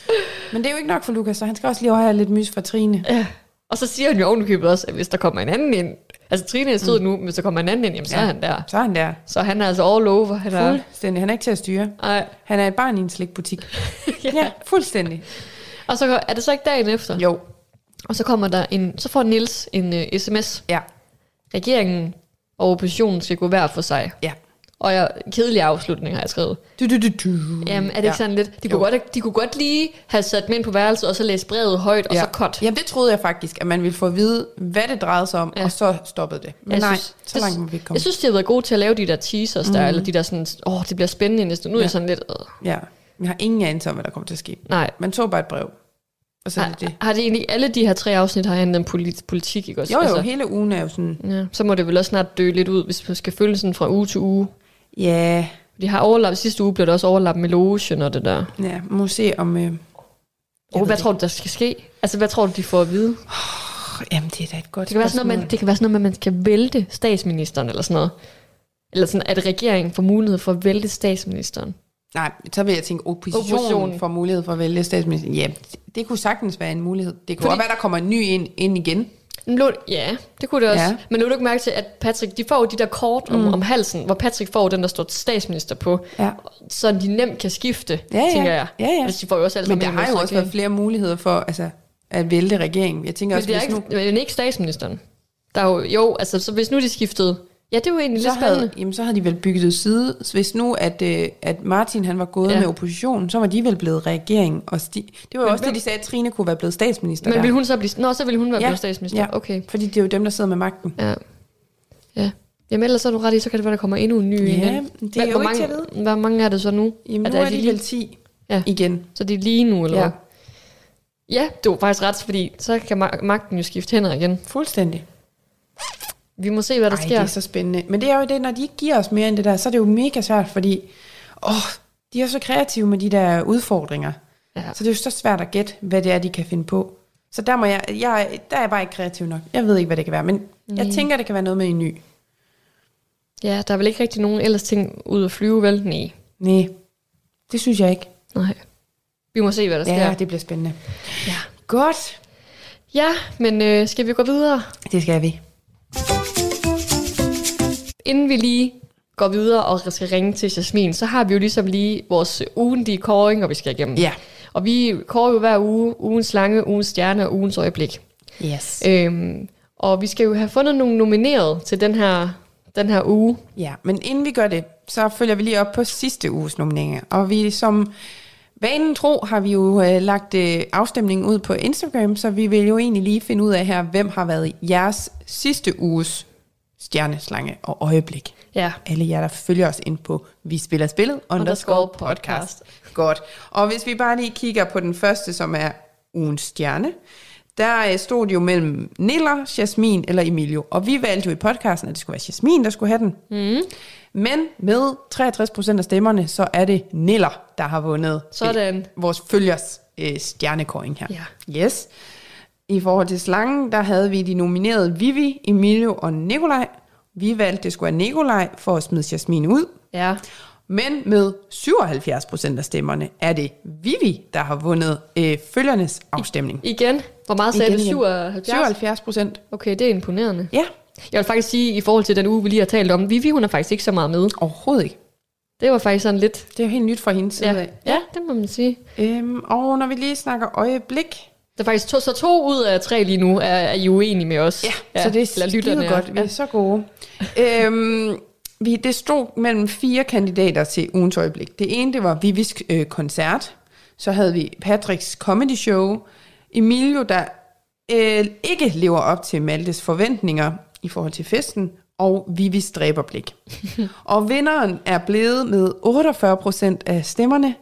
Men det er jo ikke nok for Lukas, så han skal også lige have lidt mys fra Trine. Ja. Og så siger hun jo ovenikøbet også, at hvis der kommer en anden ind... Altså, Trine er stod mm. nu, men der kommer en anden ind, jamen, så ja. Er han der. Så er han der. Så han er altså all over. Han er, Fuldstændig. Han er ikke til at styre. Ej. Han er et barn i en slikbutik. ja. ja, fuldstændig. Og så er det så ikke dagen efter. Jo. Og så kommer der en... Så får Nils en uh, sms. Ja. Regeringen og oppositionen skal gå hver for sig. Ja. Og jeg, kedelig afslutning har jeg skrevet. Du, du, du, du. Jamen, er det ikke sådan lidt... De kunne, Jo. godt, de kunne godt lige have sat dem ind på værelset, og så læse brevet højt, og ja. så cut. Jamen, det troede jeg faktisk, at man ville få at vide, hvad det drejede sig om, Ja. ja. og så stoppede det. Men Jeg nej, synes- så langt må vi ikke komme. Jeg synes, de har været gode til at lave de der teasers der, eller de der sådan, åh, det bliver spændende næste. Nu er Ja. jeg sådan lidt, øh, Ja, jeg har ingen anelse om, hvad der kommer til at ske. nej. Man så bare et brev, og så er Har, det det. har det egentlig, alle de her tre afsnit har handlet om polit, politik, ikke også? Jo, jo, Altså, hele ugen er jo sådan, ja, så må det vel også snart dø lidt ud, hvis man skal følge sådan fra uge til uge. Ja, De har overlappet, sidste uge blev der også overlappet med logen og det der. ja, må se om... Øh, ved hvad det tror du, der skal ske? Altså, hvad tror du, de får at vide? oh, jamen, det er da et godt Det kan, være sådan noget, man, det kan være sådan noget, med, at man skal vælte statsministeren eller sådan noget. Eller sådan, at regeringen får mulighed for at vælte statsministeren. Nej, så vil jeg tænke, oppositionen, Oppositionen. får mulighed for at vælge statsminister. Ja, det, det kunne sagtens være en mulighed. Det kunne Fordi- også være, der kommer en ny ind, ind igen. Lå- Ja, det kunne det også. Ja. Men nu du ikke mærke til, at Patrick, de får de der kort om, mm. om halsen, hvor Patrick får den, der står statsminister på, Ja. så de nemt kan skifte, Ja, ja. tænker jeg. Ja, ja. Hvis de får jo også Men der har jo også været flere muligheder for altså, at vælte regeringen. Jeg tænker Men også, det er ikke, nu... men ikke statsministeren. Der er jo, jo, altså, så hvis nu de skiftede... Ja, det er jo egentlig Så lidt spændende. havde, jamen, så havde de vel bygget det side. Hvis nu, at, øh, at Martin han var gået Ja. med oppositionen, så var de vel blevet regering. Og sti- det var jo også hvem- det, de sagde, at Trine kunne være blevet statsminister Men der. vil hun så blive... Nå, så vil hun være Ja, blevet statsminister. ja. Okay. Fordi det er jo dem, der sidder med magten. Ja. Ja. Jamen ellers er du ret i, så kan det være, der kommer endnu en ny Ja, ind. det er jo hvor ikke mange, til at Hvor mange er det så nu? Jamen, Er nu der er de lige- vel 10 Ja. igen. Så det er lige nu, eller Ja. hvad? Ja, det var faktisk ret, fordi så kan ma- magten jo skifte hænder igen. Fuldstændig. Vi må se, hvad der Ej, sker. det er så spændende. Men det er jo det, når de ikke giver os mere end det der, så er det jo mega svært, fordi åh, de er så kreative med de der udfordringer. Ja. Så det er jo så svært at gætte, hvad det er, de kan finde på. Så der, må jeg, jeg, der er jeg bare ikke kreativ nok. Jeg ved ikke, hvad det kan være, men jeg tænker, det kan være noget med en ny. Ja, der er vel ikke rigtig nogen ellers ting ud at flyve, vel? Nej. Nej, det synes jeg ikke. Nej. Vi må se, hvad der sker. Ja, det bliver spændende. Ja. Godt. Ja, men øh, skal vi gå videre? Det skal vi. Inden vi lige går videre og skal ringe til Jasmin, så har vi jo ligesom lige vores ugentlige kåring, og vi skal igennem. Ja. Og vi kårer jo hver uge ugens lange, ugens stjerne og ugens øjeblik. Yes. Øhm, og vi skal jo have fundet nogle nomineret til den her, den her uge. Ja, men inden vi gør det, så følger vi lige op på sidste uges nomineringer. Og vi som vanen tro har vi jo øh, lagt øh, afstemningen ud på Instagram, så vi vil jo egentlig lige finde ud af her, hvem har været jeres sidste uges stjerneslange og øjeblik. Ja. Alle jer, der følger os ind på Vi Spiller Spillet underscore podcast. Godt. Og hvis vi bare lige kigger på den første, som er ugens stjerne, der øh, stod det jo mellem Niller, Jasmin eller Emilio. Og vi valgte jo i podcasten, at det skulle være Jasmin, der skulle have den. Mm. Men med 63% af stemmerne, så er det Niller, der har vundet Sådan. øh, vores følgers øh, stjernekåring her. Ja. Yes. I forhold til slangen, der havde vi de nominerede Vivi, Emilio og Nikolaj. Vi valgte, at det skulle være Nikolaj for at smide Jasmin ud. Ja. Men med 77% af stemmerne er det Vivi, der har vundet øh, følgernes afstemning. Igen. Hvor meget sagde Igen, igen. 77? 77 procent. Okay, det er imponerende. Ja, Jeg vil faktisk sige, i forhold til den uge, vi lige har talt om, Vivi, hun er faktisk ikke så meget med. overhovedet ikke. Det var faktisk sådan lidt... Det er jo helt nyt fra hendes side Ja, af. ja det må man sige. Øhm, og når vi lige snakker øjeblik, Der er faktisk to, så to ud af tre lige nu er, er I uenige med os. ja, så det er skide godt. Vi er så gode. øhm, vi, det stod mellem fire kandidater til ugens øjeblik. Det ene, det var Vivis øh, koncert. Så havde vi Patricks comedy show. Emilio, der øh, ikke lever op til Maltes forventninger i forhold til festen. Og Vivis dræberblik. og vinderen er blevet med 48% af stemmerne.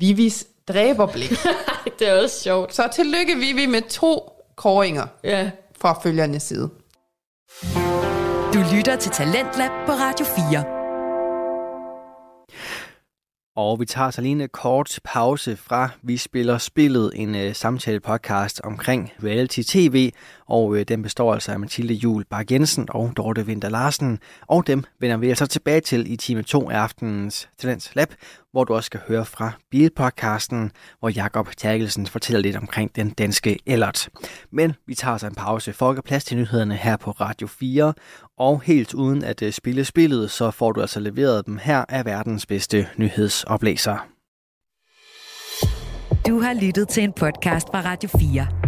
Vivis dræberblik. Det er også sjovt. Så tillykke Vivi med to kåringer Ja. fra følgernes side. Du lytter til Talentlab på Radio 4. Og vi tager så lige en kort pause fra Vi spiller spillet, en uh, samtale podcast omkring reality tv, og øh, den består altså af Mathilde Jul Bak Jensen og Dorte Vinter Larsen, og dem vender vi altså tilbage til i time 2 af aftenens Talents Lab, hvor du også skal høre fra Bilpodcasten, hvor Jakob Terkelsen fortæller lidt omkring den danske Ellert. Men vi tager så en pause for at give plads til nyhederne her på Radio 4, og helt uden at øh, spille spillet, så får du altså leveret dem her af verdens bedste nyhedsoplæser. Du har lyttet til en podcast fra Radio 4.